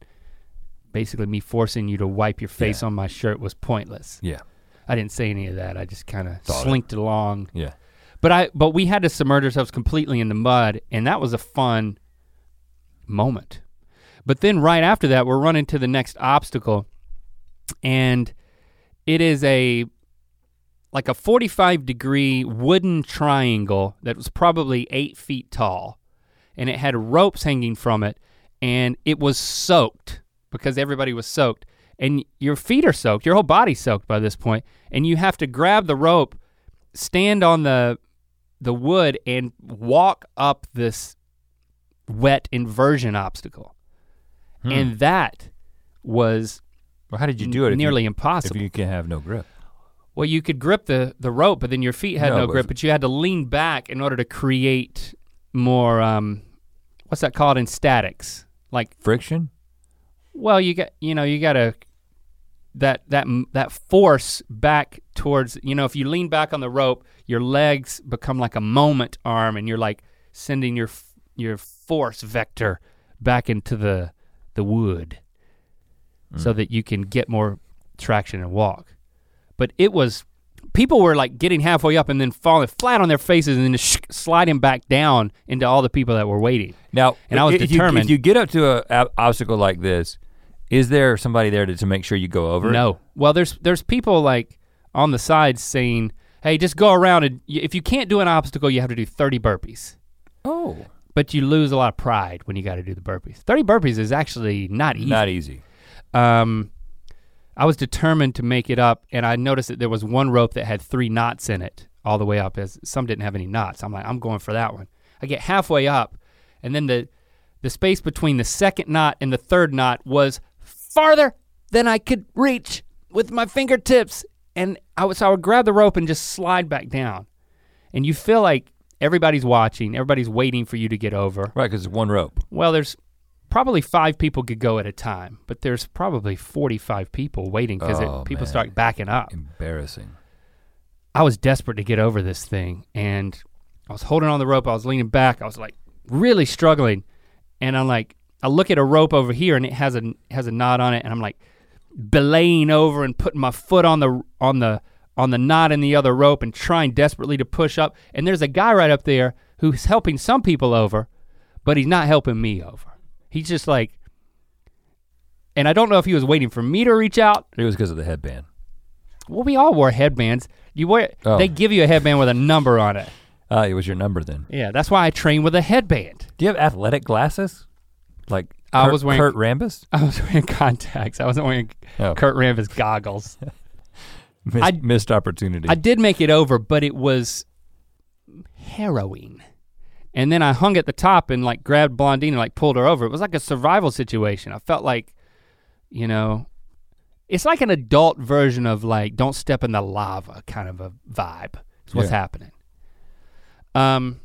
basically me forcing you to wipe your face Yeah. on my shirt was pointless." Yeah. I didn't say any of that. I just kind of Thought it. slinked along. Yeah. But I but we had to submerge ourselves completely in the mud, and that was a fun moment. But then right after that, we're running to the next obstacle, and it is a like a 45 degree wooden triangle that was probably eight feet tall, and it had ropes hanging from it, and it was soaked because everybody was soaked. and your feet are soaked, your whole body's soaked by this point, and you have to grab the rope, stand on the the wood and walk up this wet inversion obstacle. Hmm. And that was well, how did you do it? nearly you, impossible. If you can have no grip. Well, you could grip the, the rope, but then your feet had No, no, grip, but you had to lean back in order to create more um what's that called in statics? Like Friction? well, you got you know, you got to that that that force back towards, you know, if you lean back on the rope, your legs become like a moment arm and you're like sending your your force vector back into the the wood mm. so that you can get more traction and walk. But it was people were like getting halfway up and then falling flat on their faces and then just sliding back down into all the people that were waiting. Now, And I was if you- determined- if you get up to a, a obstacle like this, is there somebody there to, to make sure you go over? it? No. Well, there's there's people like on the sides saying, "Hey, just go around and y- if you can't do an obstacle, you have to do 30 burpees." Oh, But you lose a lot of pride when you got to do the burpees. 30 burpees is actually not easy. not easy. um, I was determined to make it up, and I noticed that there was one rope that had three knots in it all the way up. As some didn't have any knots. I'm like, I'm going for that one. I get halfway up, and then the the space between the second knot and the third knot was farther than I could reach with my fingertips, and I was so I would grab the rope and just slide back down, and you feel like everybody's watching, everybody's waiting for you to get over. Right, because it's one rope. Well, there's probably five people could go at a time, but there's probably 45 people waiting because Oh, people man. start backing up. Embarrassing. I was desperate to get over this thing and I was holding on the rope, I was leaning back, I was like really struggling. And I'm like, I look at a rope over here and it has a has a knot on it, and I'm like belaying over and putting my foot on the on the on the knot in the other rope and trying desperately to push up. And there's a guy right up there who's helping some people over, but he's not helping me over. He's just like, and I don't know if he was waiting for me to reach out. It was because of the headband. Well, we all wore headbands. You wear, Oh. they give you a headband with a number on it. Ah, it was your number then. Yeah, that's why I train with a headband. Do you have athletic glasses? Like I Kurt, was wearing- Kurt Rambis? I was wearing contacts. I wasn't wearing Oh, Kurt Rambis goggles. missed, I- missed opportunity. I did make it over, but it was harrowing. And then I hung at the top and like grabbed Blondine and like pulled her over. It was like a survival situation. I felt like, you know, it's like an adult version of like don't step in the lava kind of a vibe. Is what's Yeah. happening. Um,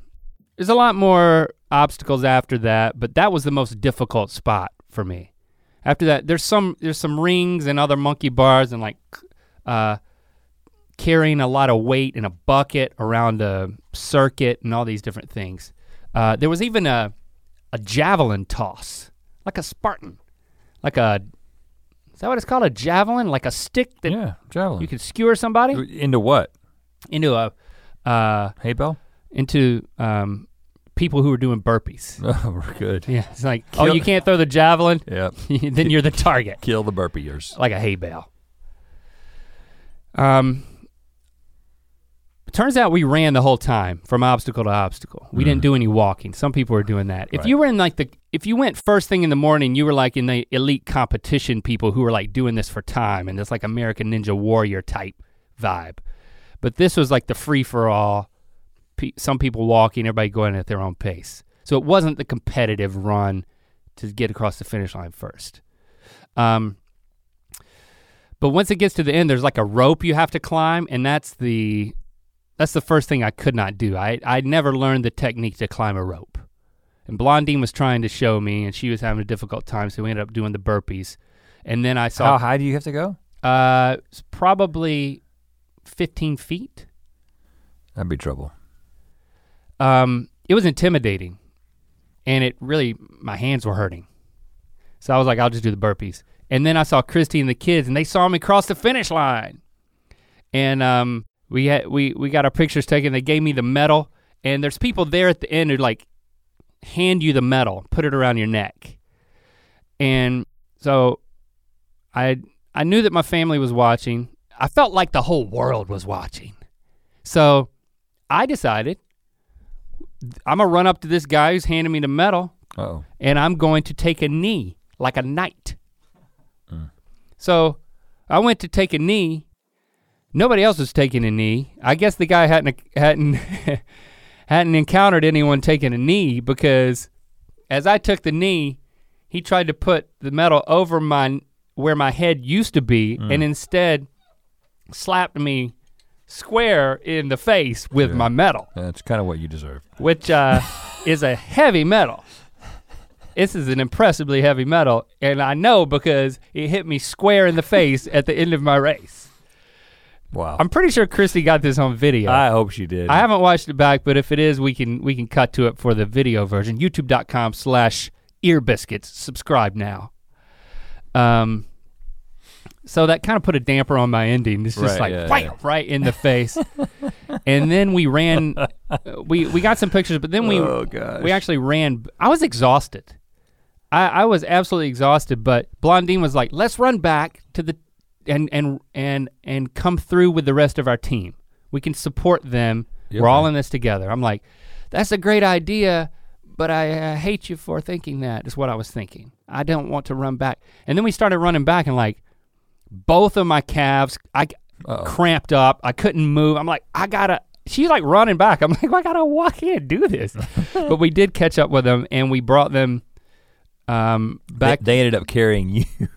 there's a lot more obstacles after that, but that was the most difficult spot for me. After that, there's some there's some rings and other monkey bars and like uh, carrying a lot of weight in a bucket around a circuit and all these different things. Uh, there was even a a javelin toss, like a Spartan, like a is that what it's called? A javelin, like a stick that yeah, javelin. you could skewer somebody Into what? into a uh, Hay bell? into um, people who were doing burpees. Oh, we're good. Yeah, it's like, oh, you can't throw the javelin, Yep. then you're the target. Kill the burpers. like a hay bale. Um, turns out we ran the whole time from obstacle to obstacle. We didn't Mhm. do any walking. Some people were doing that. If Right. you were in like the, if you went first thing in the morning, you were like in the elite competition people who were like doing this for time and it's like American Ninja Warrior type vibe. But this was like the free for all. Pe- some people walking, everybody going at their own pace. So it wasn't the competitive run to get across the finish line first. Um, but once it gets to the end, there's like a rope you have to climb, and that's the that's the first thing I could not do. I I never learned the technique to climb a rope. And Blondine was trying to show me, and she was having a difficult time, so we ended up doing the burpees. And then I saw. How high do you have to go? uh, it's probably 15 feet. That'd be trouble. Um, it was intimidating, and it really my hands were hurting. So I was like, I'll just do the burpees. And then I saw Christy and the kids, and they saw me cross the finish line. And um, we had we we got our pictures taken. They gave me the medal, and there's people there at the end who like hand you the medal, put it around your neck. And so I I knew that my family was watching. I felt like the whole world was watching. So I decided I'm gonna run up to this guy who's handing me the medal Oh, and I'm going to take a knee like a knight. Mm. So I went to take a knee. Nobody else was taking a knee. I guess the guy hadn't hadn't hadn't encountered anyone taking a knee because as I took the knee, he tried to put the medal over my where my head used to be and instead slapped me square in the face with Yeah. my medal That's kind of what you deserve. which uh, is a heavy metal. This is an impressively heavy metal, and I know because it hit me square in the face at the end of my race. Wow. I'm pretty sure Christy got this on video. I, hope she did. I haven't watched it back, but if it is, we can we can cut to it for the video version. YouTube.com slash earbiscuits. Subscribe now. Um so that kind of put a damper on my ending. It's just Right, like yeah, wham, yeah. right in the face. and then we ran we we got some pictures, but then we oh we actually ran. I was exhausted. I, I was absolutely exhausted. But Blondine was like, "Let's run back to the and and and and come through with the rest of our team. We can support them. Yeah, We're all in this together." I'm like, "That's a great idea." But I uh, hate you for thinking that. Is what I was thinking. I don't want to run back. And then we started running back, and like, both of my calves, I Uh-oh. cramped up. I couldn't move. I'm like, I gotta. She's like running back. I'm like, well, I gotta walk in, do this. but we did catch up with them, and we brought them um, back. They, they ended up carrying you.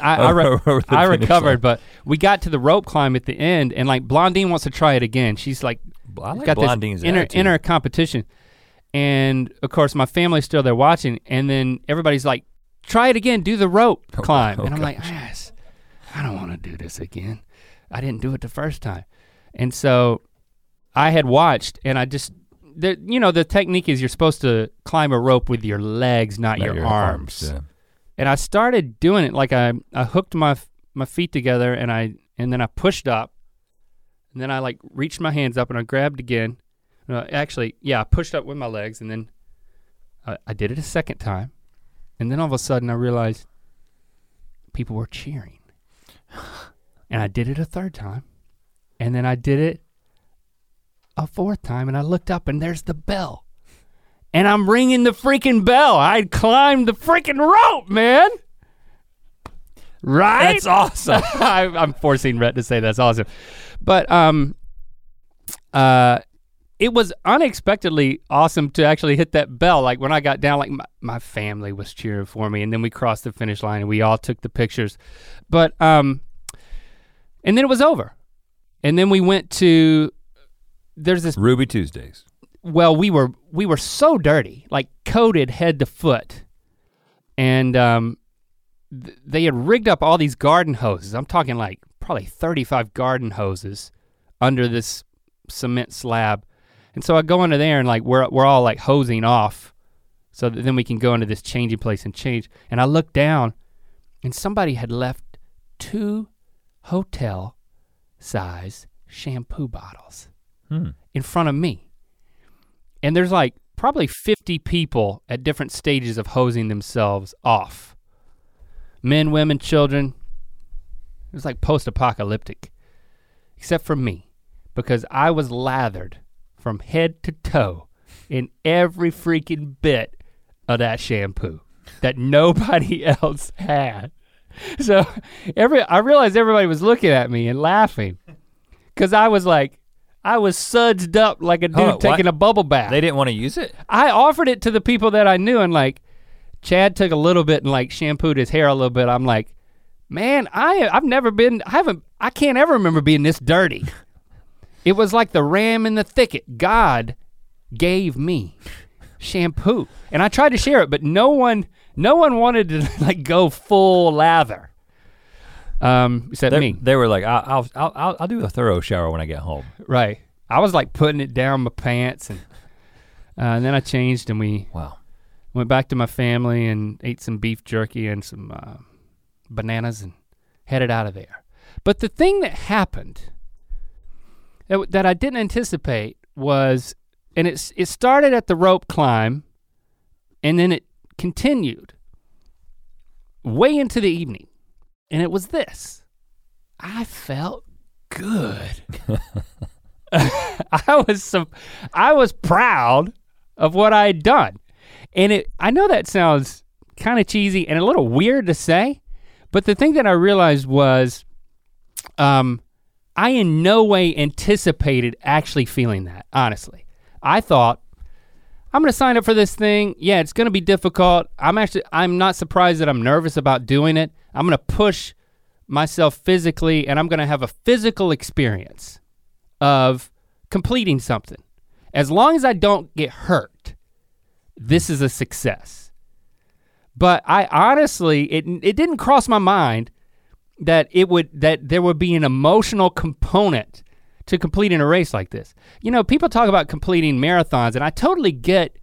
I, I, re- I recovered, line. but we got to the rope climb at the end, and like Blondine wants to try it again. She's like, I like got Blondine's this inner attitude. inner competition, and of course my family's still there watching, and then everybody's like, try it again, do the rope Oh, climb, oh and I'm like, gosh. yes, I don't want to do this again. I didn't do it the first time, and so I had watched, and I just. The, you know the technique is you're supposed to climb a rope with your legs, not, Not your, arms yeah. And I started doing it like I I hooked my my feet together and I and then I pushed up, and then I like reached my hands up and I grabbed again. No, actually, yeah, I pushed up with my legs and then I, I did it a second time, and then all of a sudden I realized people were cheering, and I did it a third time, and then I did it a fourth time, and I looked up and there's the bell. And I'm ringing the freaking bell. I climbed the freaking rope, man. Right? That's awesome. I, I'm forcing Rhett to say that's awesome, but um, uh, it was unexpectedly awesome to actually hit that bell. Like when I got down, like my, my family was cheering for me, and then we crossed the finish line and we all took the pictures. But um, and then it was over, and then we went to. There's this Ruby Tuesdays. Well we were we were so dirty like coated head to foot and um th- they had rigged up all these garden hoses i'm talking like probably 35 garden hoses under this cement slab and so i go into there and like we're, we're all like hosing off so that then we can go into this changing place and change and i look down and somebody had left two hotel size shampoo bottles Hmm. in front of me. And there's like probably 50 people at different stages of hosing themselves off. Men, women, children. It was like post apocalyptic. Except for me, because I was lathered from head to toe in every freaking bit of that shampoo that nobody else had. So every I realized everybody was looking at me and laughing. Cause I was like, I was sudsed up like a dude Hold taking what? a bubble bath. They didn't want to use it. I offered it to the people that I knew, and like, Chad took a little bit and like shampooed his hair a little bit. I'm like, man, I I've never been, I haven't, I can't ever remember being this dirty. it was like the ram in the thicket. God gave me shampoo, and I tried to share it, but no one, no one wanted to like go full lather. Um, except They, me. they were like, I'll, I'll, I'll, I'll, I'll do a thorough shower when I get home. Right. I was like putting it down my pants and uh, and then I changed and we Wow. went back to my family and ate some beef jerky and some uh, bananas and headed out of there. But the thing that happened that, that I didn't anticipate was, and it's it started at the rope climb, and then it continued way into the evening, and it was this. I felt good. I was so, I was proud of what I had done. And it I know that sounds kind of cheesy and a little weird to say, But the thing that I realized was, um, I in no way anticipated actually feeling that. Honestly, I thought I'm gonna sign up for this thing. Yeah, it's gonna be difficult. I'm actually I'm not surprised that I'm nervous about doing it. I'm gonna push myself physically, and I'm gonna have a physical experience of completing something. As long as I don't get hurt, this is a success. But I honestly, it, it didn't cross my mind that it would that there would be an emotional component to completing a race like this. You know, people talk about completing marathons, and I totally get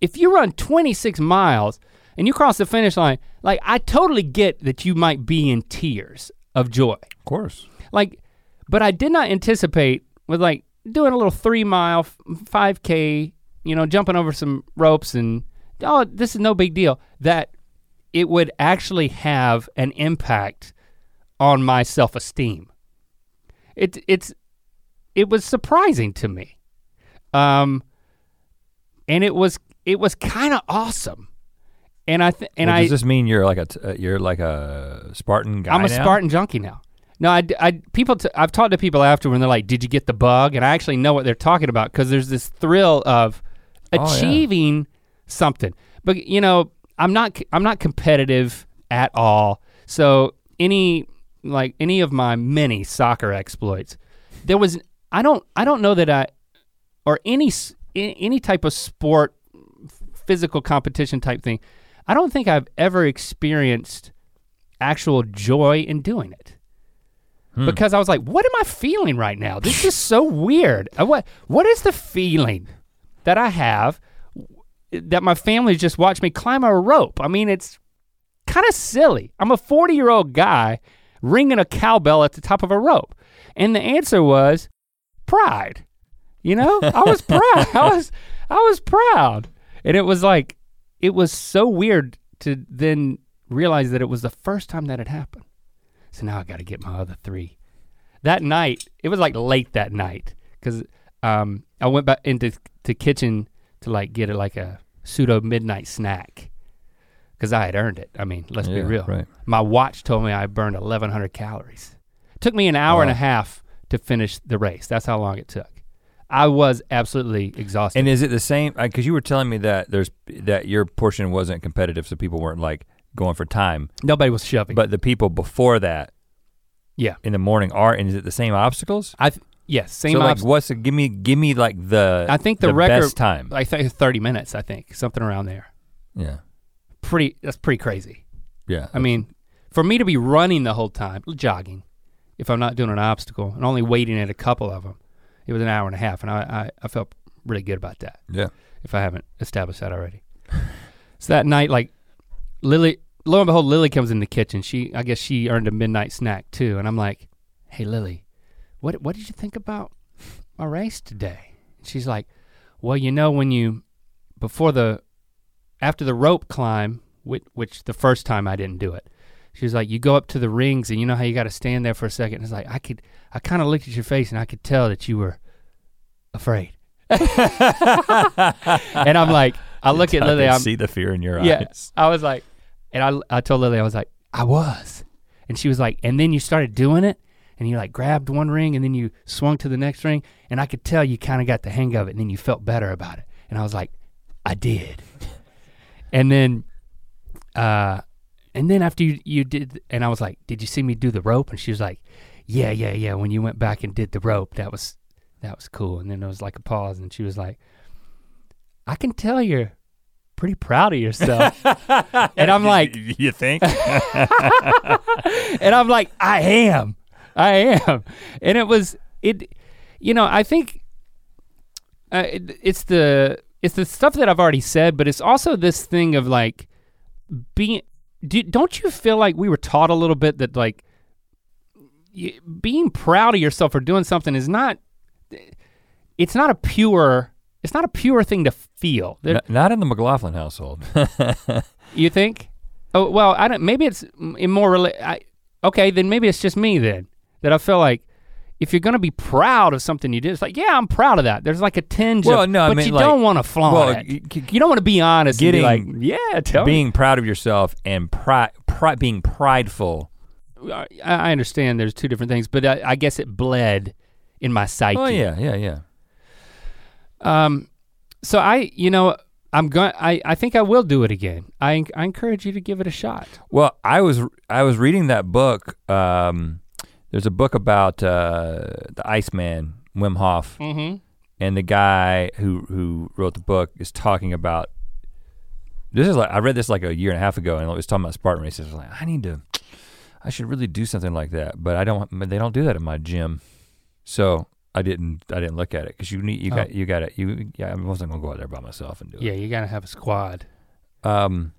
if you run 26 miles and you cross the finish line, like I totally get that you might be in tears of joy. Of course. Like, but I did not anticipate with like doing a little three mile, 5K, you know, jumping over some ropes and, oh, this is no big deal, that it would actually have an impact on my self esteem. It, it's, it was surprising to me. Um, and it was, it was kind of awesome. And I, th- and well, I, does this mean you're like a t- uh, you're like a Spartan guy I'm a now? Spartan junkie now. No, I, I people. T- I've talked to people after when they're like, "Did you get the bug?" And I actually know what they're talking about because there's this thrill of Oh, yeah. achieving something. But you know, I'm not. I'm not competitive at all. So any like any of my many soccer exploits, there was. I don't. I don't know that I, or any any type of sport, physical competition type thing. I don't think I've ever experienced actual joy in doing it. Hmm. Because I was like, what am I feeling right now? This is so weird. Uh, What what is the feeling that I have that my family just watched me climb a rope? I mean, it's kind of silly. I'm a 40-year-old guy ringing a cowbell at the top of a rope. And the answer was pride. You know? I was proud. I was I was proud. And it was like it was so weird to then realize that it was the first time that had happened. So now I got to get my other three. That night, it was like late that night because um, I went back into the kitchen to like get it like a pseudo midnight snack because I had earned it. I mean, let's be real. right. My watch told me I burned 1,100 calories. took me an hour and a half to finish the race. That's how long it took. I was absolutely exhausted. And is it the same? Because you were telling me that there's that your portion wasn't competitive, so people weren't like going for time. Nobody was shoving. But the people before that, yeah, in the morning, are and is it the same obstacles? I th- yes, same. Obstacles. So like, what's the, give me give me like the I think the record- best time. I think 30 minutes. I think something around there. yeah, Pretty. That's pretty crazy. yeah. I mean, for me to be running the whole time, jogging, if I'm not doing an obstacle and only waiting at a couple of them, it was an hour and a half, and I I, I felt really good about that. yeah. if I haven't established that already. so that night, like Lily, lo and behold, Lily comes in the kitchen. She, I guess she earned a midnight snack too, and I'm like, "Hey, Lily, what what did you think about my race today?" And She's like, "Well, you know, when you before the after the rope climb, which, which the first time I didn't do it." She was like, "You go up to the rings, and you know how you got to stand there for a second. It's like I could, I kind of looked at your face, and I could tell that you were afraid." and I'm like, I look at Lily. I'm, see the fear in your yeah. eyes. I was like, and I, I told Lily, I was like, I was, and she was like, and then you started doing it, and you like grabbed one ring, and then you swung to the next ring, and I could tell you kind of got the hang of it, and then you felt better about it, and I was like, I did, and then, uh, and then after you you did, and I was like, did you see me do the rope? And she was like, yeah, yeah, yeah. When you went back and did the rope, that was that was cool. And then there was like a pause, and she was like, I can tell you're pretty proud of yourself. and I'm like, you think? and I'm like, I am, I am. And it was it, you know, I think uh, it, it's the it's the stuff that I've already said, but it's also this thing of like being. Do, don't you feel like we were taught a little bit that like being proud of yourself for doing something is not. It's not a pure. It's not a pure thing to feel. There- N- not in the McLaughlin household. You think? Oh well, I don't. Maybe it's more. Rela- I, okay, then maybe it's just me then that I feel like if you're gonna be proud of something you did, it's like yeah, I'm proud of that. There's like a tinge. Well, of, no, I but mean, you like- don't want to flaunt well, it. you don't want to be honest. getting- and be like, yeah, tell me. Being proud of yourself and pri- pri- being prideful. I, I understand there's two different things, but I, I guess it bled in my psyche. Oh yeah, yeah, yeah. Um, so I, you know, I'm going. I I think I will do it again. I I encourage you to give it a shot. Well, I was I was reading that book. Um, there's a book about uh, the Iceman, Wim Hof, Mm-hmm. and the guy who who wrote the book is talking about. This is like I read this like a year and a half ago, and it was talking about Spartan races. I was like, I need to, I should really do something like that, but I don't. They don't do that in my gym, so I didn't. I didn't look at it because you need you Oh. got you got it. You yeah, I wasn't gonna go out there by myself and do it. Yeah, you gotta have a squad. Um,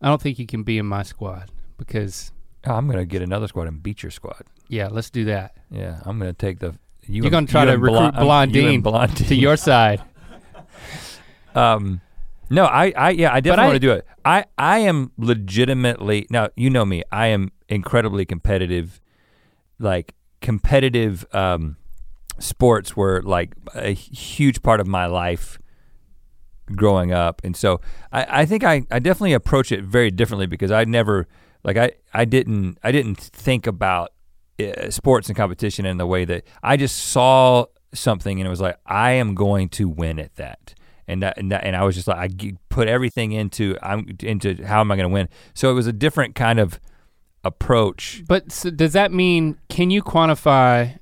I don't think you can be in my squad because I'm gonna get another squad and beat your squad. yeah, let's do that Yeah, I'm gonna take the. You You're gonna try to recruit Blon- Blondine Blondine. to your side. Um, no, I, I, yeah, I definitely want to do it. I, I am legitimately now. You know me. I am incredibly competitive. Like competitive um, sports were like a huge part of my life growing up, and so I, I think I, I definitely approach it very differently because I never like I, I didn't I didn't think about uh, sports and competition in the way that I just saw something and it was like I am going to win at that. And that, and that, and I was just like I put everything into I'm into how am I going to win. So it was a different kind of approach. But so does that mean can you quantify?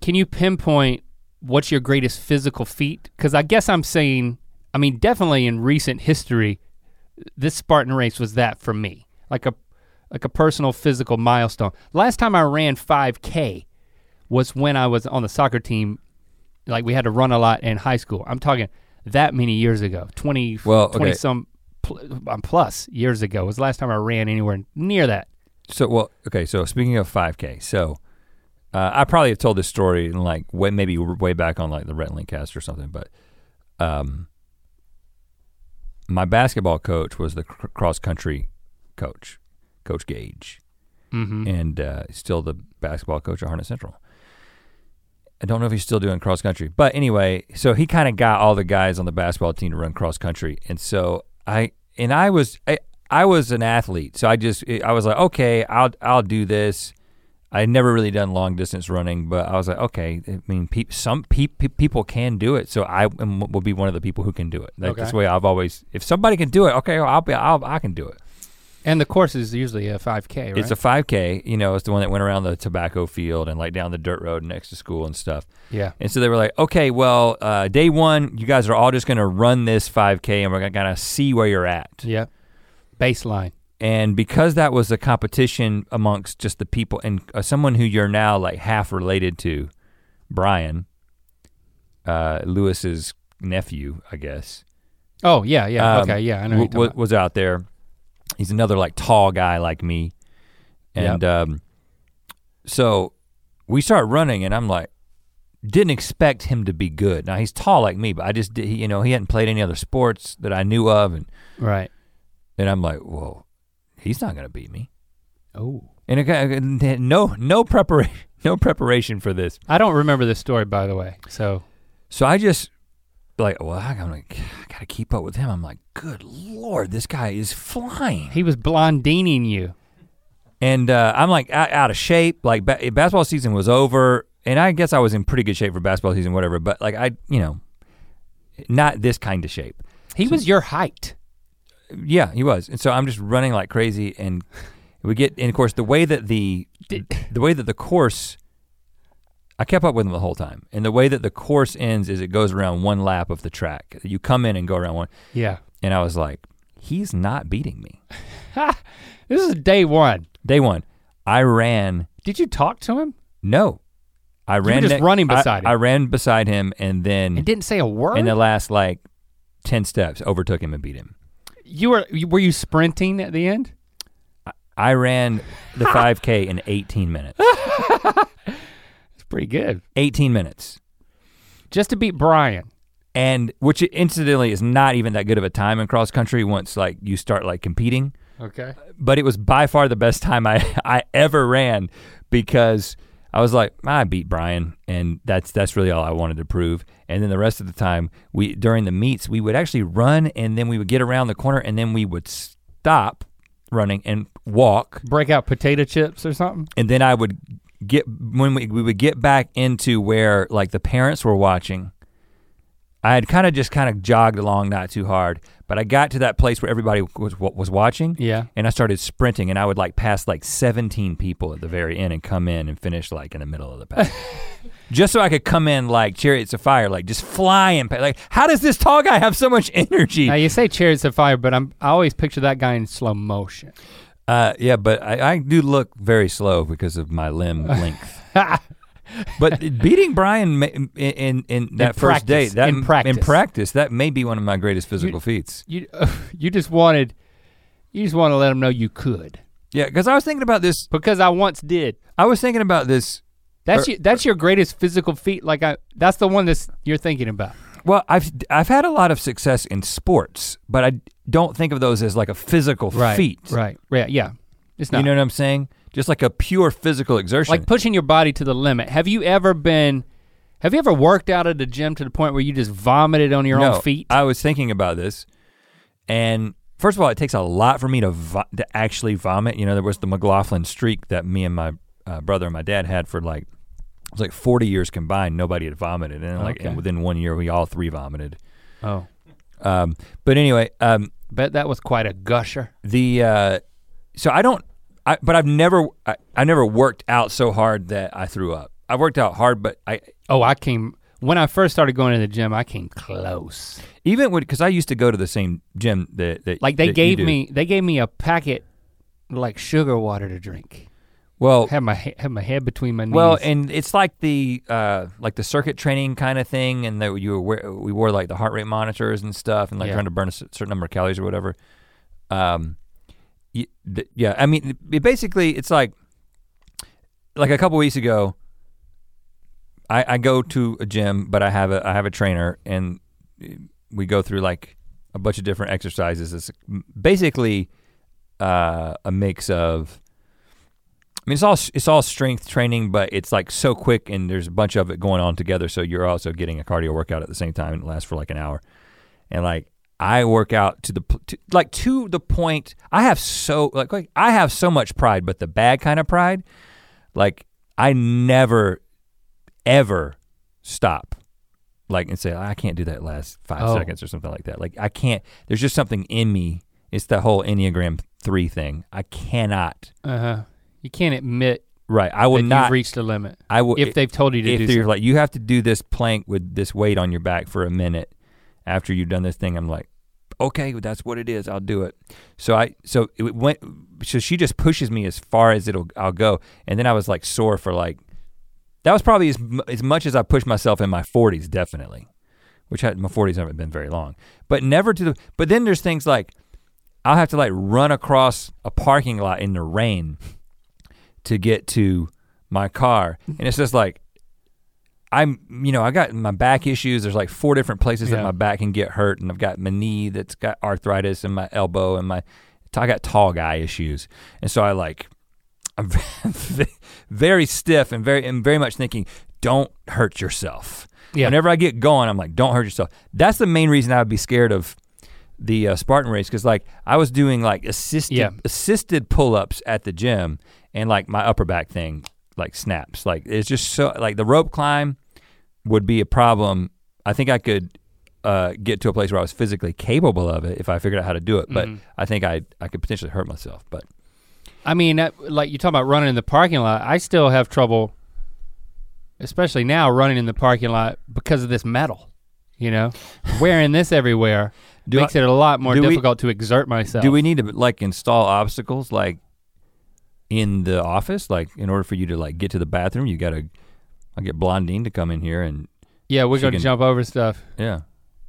Can you pinpoint what's your greatest physical feat? Because I guess I'm saying, I mean, definitely in recent history, this Spartan race was that for me, like a like a personal physical milestone. Last time I ran 5K was when I was on the soccer team. Like we had to run a lot in high school. I'm talking that many years ago, 20, Well, 20 okay. some um, plus years ago was the last time I ran anywhere near that. So well, okay. So speaking of 5K, so uh, I probably have told this story in like way maybe way back on like the Rhett Link cast or something, but um, my basketball coach was the cr- cross country coach, Coach Gage, Mm-hmm. and uh, still the basketball coach at Harnett Central. I don't know if he's still doing cross country, but anyway, so he kind of got all the guys on the basketball team to run cross country, and so I and I was I, I was an athlete, so I just I was like, okay, I'll I'll do this. I had never really done long distance running, but I was like, okay. I mean, pe- some pe- pe- people can do it, so I am, will be one of the people who can do it. Like, That's Okay. the way I've always. If somebody can do it, okay, I'll be. I'll, I can do it. And the course is usually a 5K, right? It's a 5K. You know, it's the one that went around the tobacco field and like down the dirt road next to school and stuff. yeah. And so they were like, okay, well, uh, day one, you guys are all just going to run this 5K and we're going to kind of see where you're at. Yeah. Baseline. And because that was a competition amongst just the people and uh, someone who you're now like half related to, Brian, uh, Lewis's nephew, I guess, Oh yeah, yeah. Um, okay, yeah. I know. w- what you're talking w- was out there. He's another like tall guy like me, and um, so we start running, and I'm like, didn't expect him to be good. Now he's tall like me, but I just did, you know he hadn't played any other sports that I knew of, and right. and I'm like, whoa, he's not gonna beat me. Oh. And it, no no preparation no preparation for this. I don't remember this story, by the way. So So I just like, well, I'm like, I gotta keep up with him. I'm like, good lord, this guy is flying. he was blondining you. and uh, I'm like out, out of shape. Like ba- basketball season was over, and I guess I was in pretty good shape for basketball season, whatever. But like I, you know, not this kind of shape. He was your height. Yeah, he was, and so I'm just running like crazy, and we get, and of course, the way that the Did- the way that the course, I kept up with him the whole time, and the way that the course ends is it goes around one lap of the track. You come in and go around one, Yeah. and I was like, he's not beating me. This is day one. Day one, I ran Did you talk to him? No. I were ran just ne- running I- beside him. I ran beside him and then And didn't say a word. in the last like 10 steps overtook him and beat him. you were were you sprinting at the end? I ran the 5K in 18 minutes. Pretty good. 18 minutes. Just to beat Brian. And which incidentally is not even that good of a time in cross country once like you start like competing, Okay. but it was by far the best time I I ever ran because I was like, I beat Brian, and that's that's really all I wanted to prove. And then the rest of the time, we during the meets, we would actually run, and then we would get around the corner, and then we would stop running and walk, Break out potato chips or something. and then I would get when we, we would get back into where like the parents were watching. I had kind of just kind of jogged along, not too hard, but I got to that place where everybody was was watching, Yeah. and I started sprinting, and I would like pass like 17 people at the very end and come in and finish like in the middle of the pack. just so I could come in like chariots of fire, like just flying. Like, how does this tall guy have so much energy? Now you say chariots of fire, but I'm I always picture that guy in slow motion. Uh, yeah, but I, I do look very slow because of my limb length. but beating Brian ma- in in, in that first practice, date, that in practice. in practice, that may be one of my greatest physical feats. You you just wanted you just want to let them know you could Yeah, because I was thinking about this. because I once did. I was thinking about this. That's Er- your, that's your greatest physical feat. Like I, that's the one that's you're thinking about. Well, I've I've had a lot of success in sports, but I don't think of those as like a physical feat. Right. Right. Yeah. It's not You know what I'm saying? Just like a pure physical exertion. like pushing your body to the limit. Have you ever been? Have you ever worked out at the gym to the point where you just vomited on your no, own feet? I was thinking about this, and first of all, it takes a lot for me to vo- to actually vomit. You know, there was the McLaughlin streak that me and my uh, brother and my dad had for like was like 40 years combined. Nobody had vomited, and like Okay. and within one year, we all three vomited. oh, Um, but anyway, um, bet that was quite a gusher. the uh, so I don't, I, but I've never, I, I never worked out so hard that I threw up. I worked out hard, but I Oh, I came when I first started going to the gym. I came close. even when because I used to go to the same gym that, that Like they that gave me, they gave me a packet like sugar water to drink. Well have my had my head between my knees. Well, and it's like the uh, like the circuit training kind of thing, and that you were we wore like the heart rate monitors and stuff, and like Yeah. trying to burn a certain number of calories or whatever. Um, yeah, I mean, it basically, it's like like a couple weeks ago. I, I go to a gym, but I have a I have a trainer, and we go through like a bunch of different exercises. It's basically uh, a mix of I mean, it's all it's all strength training, but it's like so quick, and there's a bunch of it going on together. So you're also getting a cardio workout at the same time, and it lasts for like an hour. And like I work out to the to, like to the point. I have so like, like I have so much pride, but the bad kind of pride. Like I never, ever stop, like and say I can't do that last five Oh. seconds or something like that. Like I can't. There's just something in me. It's the whole Enneagram three thing. I cannot. uh huh. You can't admit Right. I will that not. you've reached a limit I will. if they've told you to if do If you're like you have to do this plank with this weight on your back for a minute after you've done this thing, I'm like, okay, that's what it is. I'll do it. So I so it went. So she just pushes me as far as it'll I'll go, and then I was like sore for like. That was probably as as much as I pushed myself in my 40s, definitely. Which my 40s haven't been very long, but never to the. But then there's things like I'll have to like run across a parking lot in the rain to get to my car, and it's just like I'm, you know, I got my back issues. There's like four different places that my back can get hurt, and I've got my knee that's got arthritis, and my elbow, and my I got tall guy issues, and so I like I'm very stiff and very and very much thinking, don't hurt yourself. Yeah. Whenever I get going, I'm like, don't hurt yourself. That's the main reason I would be scared of the uh, Spartan race because like I was doing like assisted Yeah. assisted pull ups at the gym, and like my upper back thing like snaps. Like it's just so like the rope climb would be a problem. I think I could uh, get to a place where I was physically capable of it if I figured out how to do it. But Mhm. I think I I could potentially hurt myself. But I mean, like you talk about running in the parking lot. I still have trouble, especially now, running in the parking lot because of this metal. You know, wearing this everywhere Do makes I- it a lot more do we- difficult to exert myself. do we need to like install obstacles like in the office? Like in order for you to like get to the bathroom, you gotta I get Blondine to come in here and Yeah, we're to can- jump over stuff. yeah.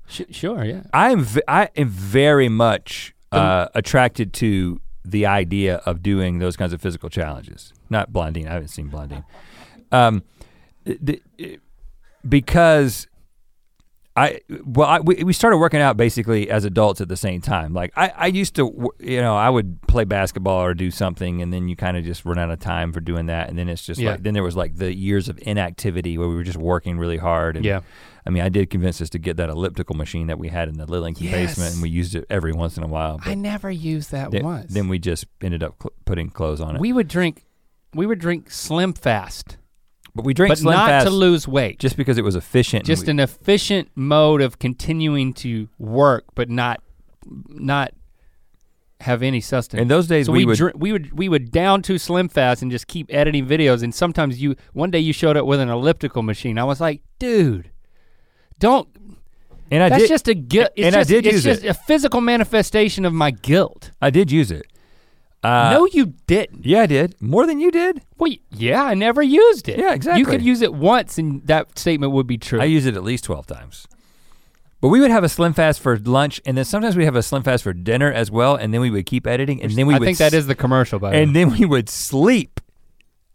Sh- sure, yeah. I'm v- I am very much uh, attracted to the idea of doing those kinds of physical challenges. Not Blondine. I haven't seen Blondine. Um, the, because I well, I, we we started working out basically as adults at the same time. Like I, I used to, you know, I would play basketball or do something, and then you kind of just run out of time for doing that, and then it's just Yeah. like then there was like the years of inactivity where we were just working really hard. And, Yeah. I mean, I did convince us to get that elliptical machine that we had in the Lillington basement, and we used it every once in a while. I never used that then, once. then we just ended up cl- putting clothes on it. we would drink, we would drink Slim Fast, but we drink but Slim not Fast to lose weight. just because it was efficient. just we- an efficient mode of continuing to work, but not not have any sustenance. in those days so we, we would. dr- we would we would down to Slim Fast and just keep editing videos. And sometimes you one day you showed up with an elliptical machine. I was like, dude, don't. and I that's did. just a guilt. It's and I just, did it's use just it. a physical manifestation of my guilt. I did use it. Uh, no, you didn't. Yeah, I did more than you did. Well, yeah, I never used it. Yeah, exactly. You could use it once, and that statement would be true. I use it at least 12 times. But we would have a Slim Fast for lunch, and then sometimes we have a Slim Fast for dinner as well, and then we would keep editing, and then we I would think that is the commercial, by the way. and then we would sleep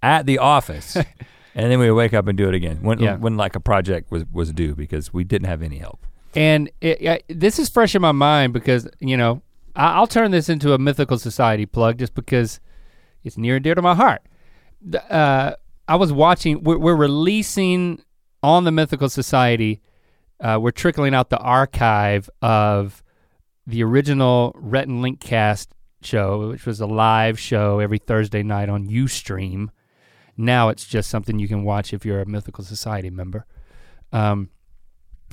at the office, and then we would wake up and do it again when Yeah. when like a project was was due because we didn't have any help. And it, I- this is fresh in my mind because you know I'll turn this into a mythical society plug just because it's near and dear to my heart. Uh, I was watching. We're, we're releasing on the mythical society. Uh, we're trickling out the archive of the original Rhett and Link cast show, which was a live show every Thursday night on UStream. Now it's just something you can watch if you're a Mythical Society member. Um,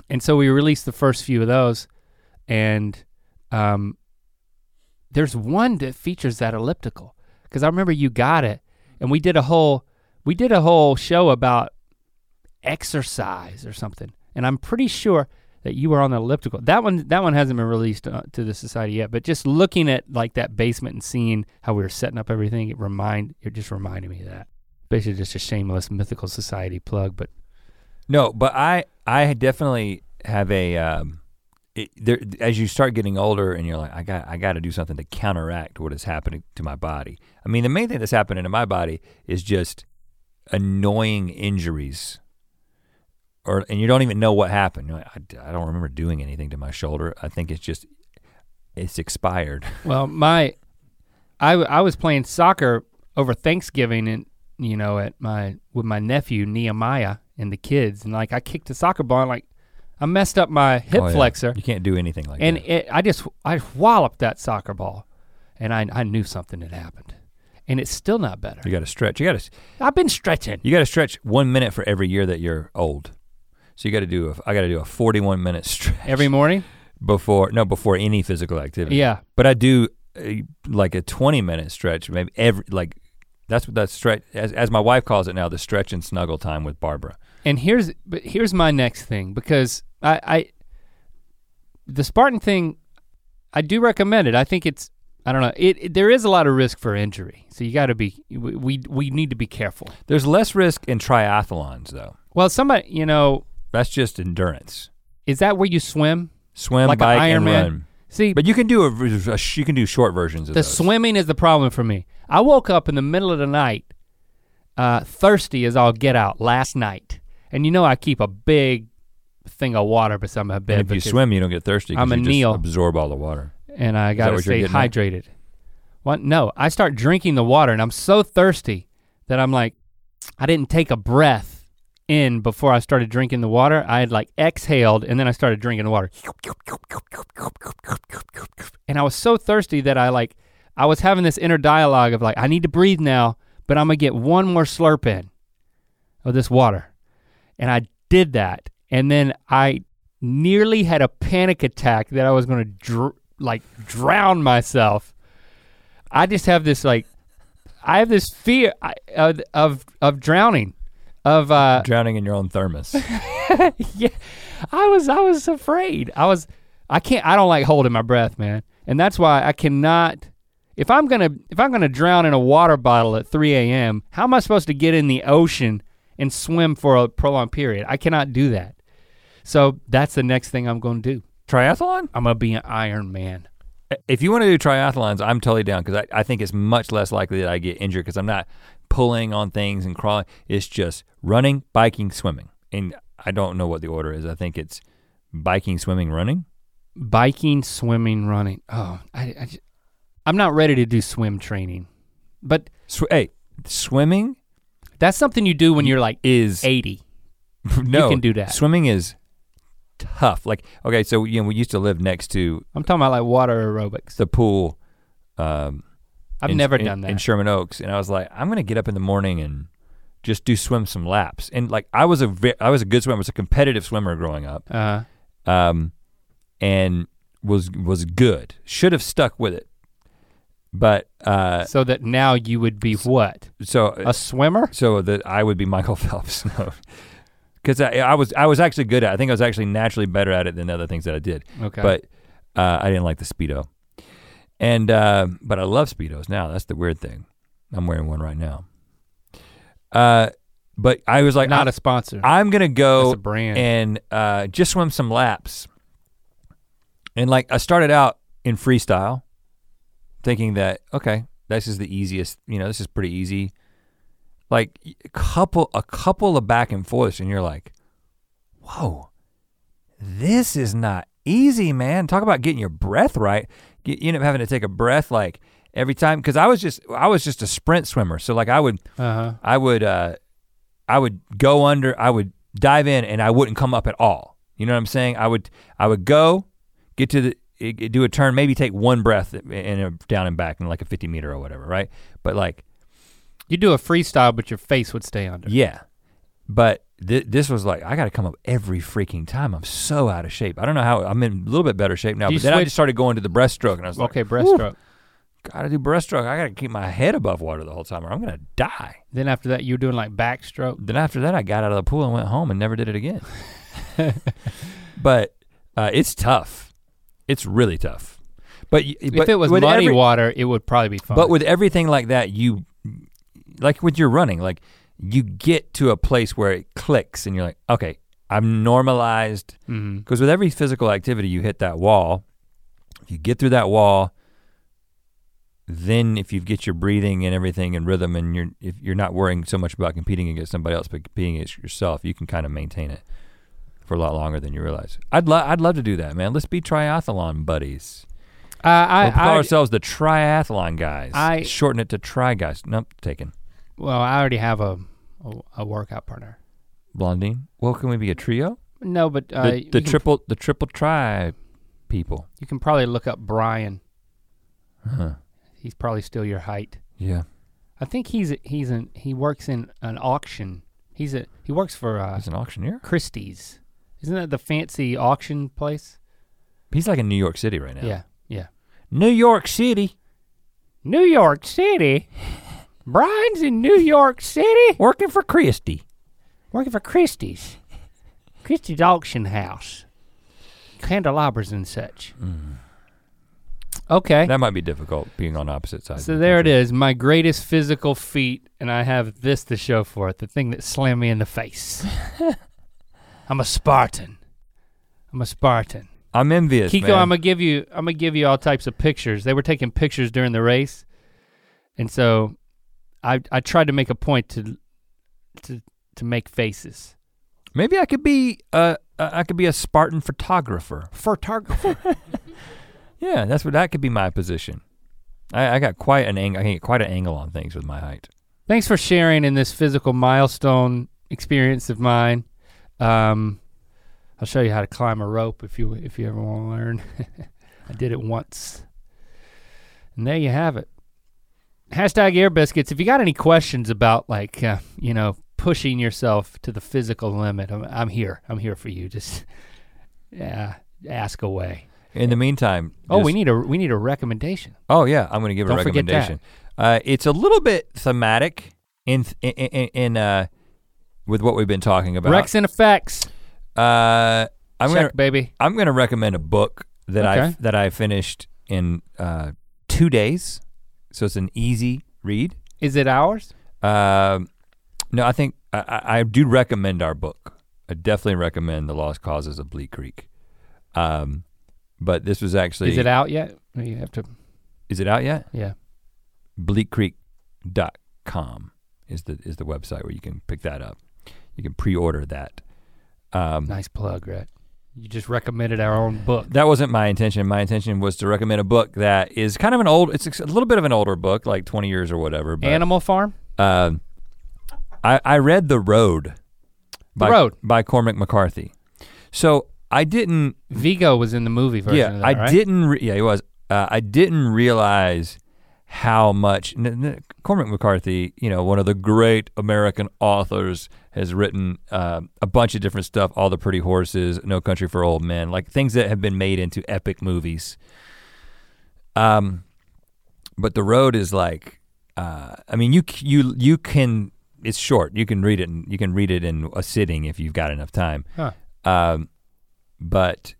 and so we released the first few of those, and um, there's one that features that elliptical because I remember you got it, and we did a whole we did a whole show about exercise or something, and I'm pretty sure that you were on the elliptical. That one that one hasn't been released uh, to the society yet, but just looking at like that basement and seeing how we were setting up everything, it remind it just reminded me of that. Basically, just a shameless mythical society plug, but No, but I I definitely have a um, it, there, as you start getting older and you're like I got I got to do something to counteract what is happening to my body. I mean, the main thing that's happening to my body is just annoying injuries. Or and you don't even know what happened. Like, I, I don't remember doing anything to my shoulder. I think it's just it's expired. Well, my, I I was playing soccer over Thanksgiving and you know at my with my nephew Nehemiah and the kids and like I kicked a soccer ball and like I messed up my hip Oh, yeah. flexor You can't do anything like that. and that. it, I just I walloped that soccer ball and I I knew something had happened and it's still not better. You got to stretch. You got to I've been stretching. You got to stretch one minute for every year that you're old. So you got to do. A, I got to do a 41 minute stretch Every morning? before no before any physical activity. Yeah. But I do a, like a 20 minute stretch, maybe every like that's what that stretch as as my wife calls it now, the stretch and snuggle time with Barbara. And here's but here's my next thing because I, I the Spartan thing, I do recommend it. I think it's I don't know. It, it- there is a lot of risk for injury, so you got to be we, we we need to be careful. There's less risk in triathlons though. Well, somebody you know That's just endurance. is that where you swim? Swim, Like bike, and Ironman? run. See, But you can do a, a you can do short versions of the those. swimming is the problem for me. I woke up in the middle of the night, uh, thirsty as all get out last night, and you know I keep a big thing of water beside my bed. And if you swim, you don't get thirsty. I'm a you just Neil. absorb all the water. and I gotta stay at? hydrated. What? No, I start drinking the water, and I'm so thirsty that I'm like, I didn't take a breath in before I started drinking the water. I had like exhaled, and then I started drinking the water, and I was so thirsty that I like, I was having this inner dialogue of like, I need to breathe now, but I'm gonna get one more slurp in of this water, and I did that, and then I nearly had a panic attack that I was gonna dr- like drown myself. I just have this like, I have this fear of of, of drowning, of uh, Drowning in your own thermos. yeah. I was I was afraid. I was I can't I don't like holding my breath, man. And that's why I cannot if I'm gonna if I'm gonna drown in a water bottle at 3 a.m., how am I supposed to get in the ocean and swim for a prolonged period? I cannot do that. So that's the next thing I'm gonna do. Triathlon? I'm gonna be an Iron Man. If you want to do triathlons, I'm totally down because I, I think it's much less likely that I get injured because I'm not pulling on things and crawling. It's just running, biking, swimming. And I don't know what the order is. I think it's biking, swimming, running. Biking, swimming, running. Oh, I, I, I'm not ready to do swim training, but Sw- hey, swimming that's something you do when you're like is 80. no. You can do that. Swimming is tough. Like okay, so you know we used to live next to I'm talking about like water aerobics. the pool. Um, I've in- never in- done that. in Sherman Oaks, and I was like, I'm gonna get up in the morning and just do swim some laps. And like I was a ve- I was a good swimmer, I was a competitive swimmer growing up, uh, um, and was was good. Should have stuck with it, but uh, so that now you would be what? so A swimmer? so that I would be Michael Phelps. No. Because I, I was I was actually good at it. I think I was actually naturally better at it than other things that I did. Okay. But uh, I didn't like the speedo, and uh, but I love speedos now. That's the weird thing. I'm wearing one right now. Uh, but I was like, not a sponsor. I'm gonna That's go a brand. and uh, just swim some laps. And like I started out in freestyle, thinking that okay, this is the easiest. You know, this is pretty easy. Like a couple, a couple of back and forths, and you're like, whoa, this is not easy, man. Talk about getting your breath right. You you end up having to take a breath like every time because I was just I was just a sprint swimmer. So like I would uh-huh. I would uh I would go under, I would dive in and I wouldn't come up at all. You know what I'm saying? I would I would go, get to the i- i- do a turn, maybe take one breath and down and back in like a 50 meter or whatever, right? But like, You do a freestyle, but your face would stay under. yeah. But th- this was like I got to come up every freaking time. I'm so out of shape. I don't know how I'm in a little bit better shape now. Do you But then I just started going to the breaststroke and I was like, Okay, breaststroke. gotta do breaststroke. I gotta keep my head above water the whole time or I'm gonna die. Then after that, you're doing like backstroke. then after that, I got out of the pool and went home and never did it again. but uh, it's tough. It's really tough. But, if but it was muddy every- water, it would probably be fun. but with everything like that, you like with your running, like you get to a place where it clicks and you're like, okay, I'm normalized. Mm-hmm. Because with every physical activity, you hit that wall. If you get through that wall, then if you get your breathing and everything in rhythm, and you're if you're not worrying so much about competing against somebody else, but competing against yourself, you can kind of maintain it for a lot longer than you realize. I'd love I'd love to do that, man. Let's be triathlon buddies. Uh, I, we'll call I, ourselves the triathlon guys. I- shorten it to try guys. Nope, taken. well, I already have a, a a workout partner. Blondine. Well, can we be a trio? No, but uh, the the can- triple the triple try people. You can probably look up Brian. Huh. He's probably still your height. Yeah. I think he's he's an he works in an auction. He's a he works for uh, He's an auctioneer. Christie's. Isn't that the fancy auction place? He's like in New York City right now. Yeah, yeah. New York City. New York City. Brian's in New York City. Working for Christie. Working for Christie's. Christie's auction house. Candelabras and such. Mm. Okay. That might be difficult being on opposite sides. So the there it is, my greatest physical feat, and I have this to show for it, the thing that slammed me in the face. I'm a Spartan. I'm a Spartan. I'm envious. Kiko, man. I'm gonna give you I'm gonna give you all types of pictures. They were taking pictures during the race. And so I I tried to make a point to to to make faces. Maybe I could be uh, I could be a Spartan photographer. Photographer. Yeah, that's what that could be my position. I, I got quite an angle. I can get quite an angle on things with my height. Thanks for sharing in this physical milestone experience of mine. Um, I'll show you how to climb a rope if you if you ever want to learn. I did it once, and there you have it. Hashtag Ear Biscuits. If you got any questions about like uh, you know pushing yourself to the physical limit, I'm, I'm here. I'm here for you. Just yeah, ask away. In the meantime, Oh, we need a we need a recommendation. Oh yeah, I'm going to give Don't a forget that. recommendation. Uh, it's a little bit thematic in in in, in uh, with what we've been talking about. Rex and effects. Uh, I'm Check, gonna baby. I'm gonna recommend a book that I that I finished in uh, two days, so it's an easy read. Is it ours? Um, no, I think I, I I do recommend our book. I definitely recommend The Lost Causes of Bleak Creek. Um, but this was actually Is it out yet? You have to. Is it out yet? Yeah. bleakcreek.com is the is the website where you can pick that up. You can pre-order that. Um, Nice plug, right? You just recommended our own book. That wasn't my intention. My intention was to recommend a book that is kind of an old. It's a little bit of an older book, like 20 years or whatever. But, Animal Farm? Um, I I read The Road. By, Road. by Cormac McCarthy. So I didn't. Viggo was in the movie version yeah, of that, I right? didn't. Re- yeah, he was. Uh, I didn't realize how much Cormac McCarthy, you know, one of the great American authors, has written uh, a bunch of different stuff. All the Pretty Horses, No Country for Old Men, like things that have been made into epic movies. Um, but the road is like, uh, I mean, you you you can. It's short. You can read it. In, you can read it in a sitting if you've got enough time. Huh. Um, but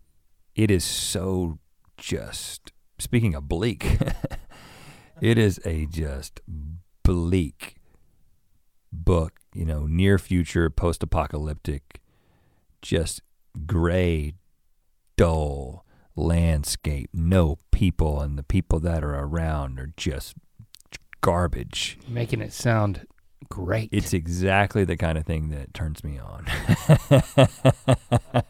it is so just. Speaking of bleak, it is a just bleak book. You know, near future, post apocalyptic, just gray, dull landscape. No people, and the people that are around are just garbage. Making it sound great. It's exactly the kind of thing that turns me on.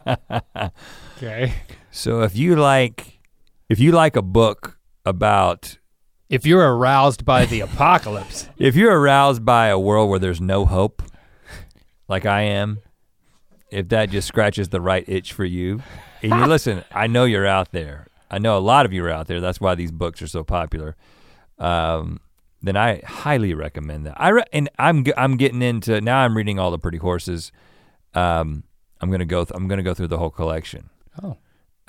okay. so if you like if you like a book about If you're aroused by the apocalypse, if you're aroused by a world where there's no hope like I am, if that just scratches the right itch for you, and you listen, I know you're out there. I know a lot of you are out there. That's why these books are so popular. Um, then I highly recommend that. I re- and I'm I'm getting into now. I'm reading all the Pretty Horses. Um, I'm gonna go. Th- I'm gonna go through the whole collection. Oh.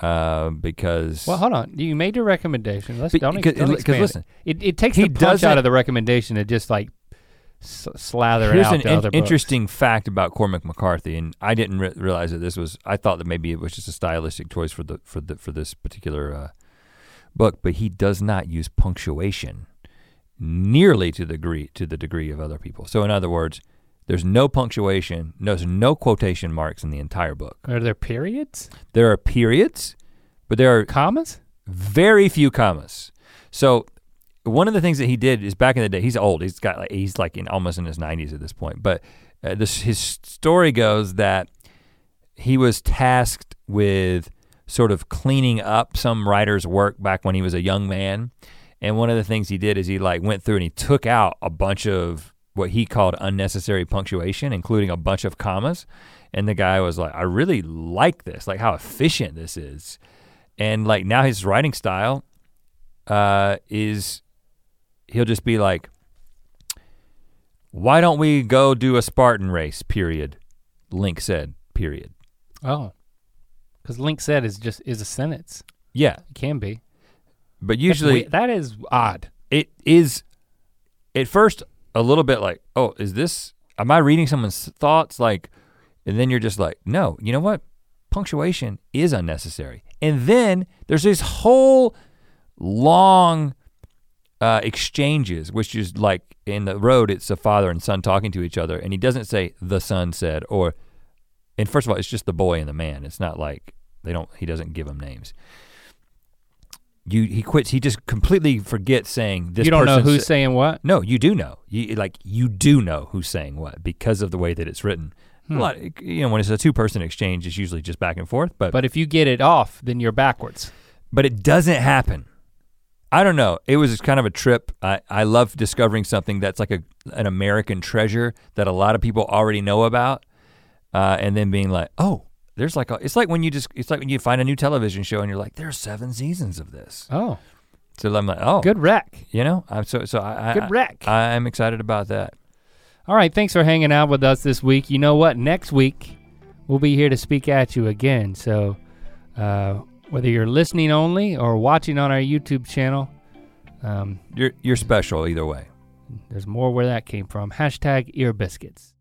Uh, because well, hold on. You made your recommendation. Let's don't, because- don't expand listen, it. it. It takes he the punch out of the recommendation to just like s- slather it out an to in- other books. interesting fact about Cormac McCarthy, and I didn't re- realize that this was. I thought that maybe it was just a stylistic choice for the for the for this particular uh, book, but he does not use punctuation nearly to the degree to the degree of other people. So, in other words, there's no punctuation, no, there's no quotation marks in the entire book. Are there periods? There are periods, but there are Commas? very few commas. So one of the things that he did is back in the day. He's old. He's got like he's like in almost in his 90s at this point. But uh, this his story goes that he was tasked with sort of cleaning up some writer's work back when he was a young man. And one of the things he did is he like went through and he took out a bunch of what he called unnecessary punctuation, including a bunch of commas. And the guy was like, I really like this, like how efficient this is and like now his writing style uh, is he'll just be like why don't we go do a spartan race period link said period Oh. Because Link said is just is a sentence. yeah It can be. but usually that is odd. it is at first a little bit like oh is this am i reading someone's thoughts? Like and then you're just like no you know what? Punctuation is unnecessary. And then there's this whole long uh, exchanges which is like in the road it's a father and son talking to each other and he doesn't say the son said or and first of all it's just the boy and the man. It's not like they don't he doesn't give them names you he quits he just completely forgets saying this you don't know who's sa- saying what? no you do know you like you do know who's saying what because of the way that it's written Hmm. a lot you know when it's a two person exchange it's usually just back and forth but But if you get it off, then you're backwards. but it doesn't happen i don't know it was kind of a trip i, I love discovering something that's like a, an american treasure that a lot of people already know about uh, and then being like oh there's like a, it's like when you just it's like when you find a new television show and you're like there's seven seasons of this Oh, so i'm like oh good rec. you know i'm so so i, Good rec. I, i'm excited about that All right, thanks for hanging out with us this week. You know what? Next week, we'll be here to speak at you again. So, uh, whether you're listening only or watching on our YouTube channel, um, you're you're special either way there's more where that came from. Hashtag ear biscuits.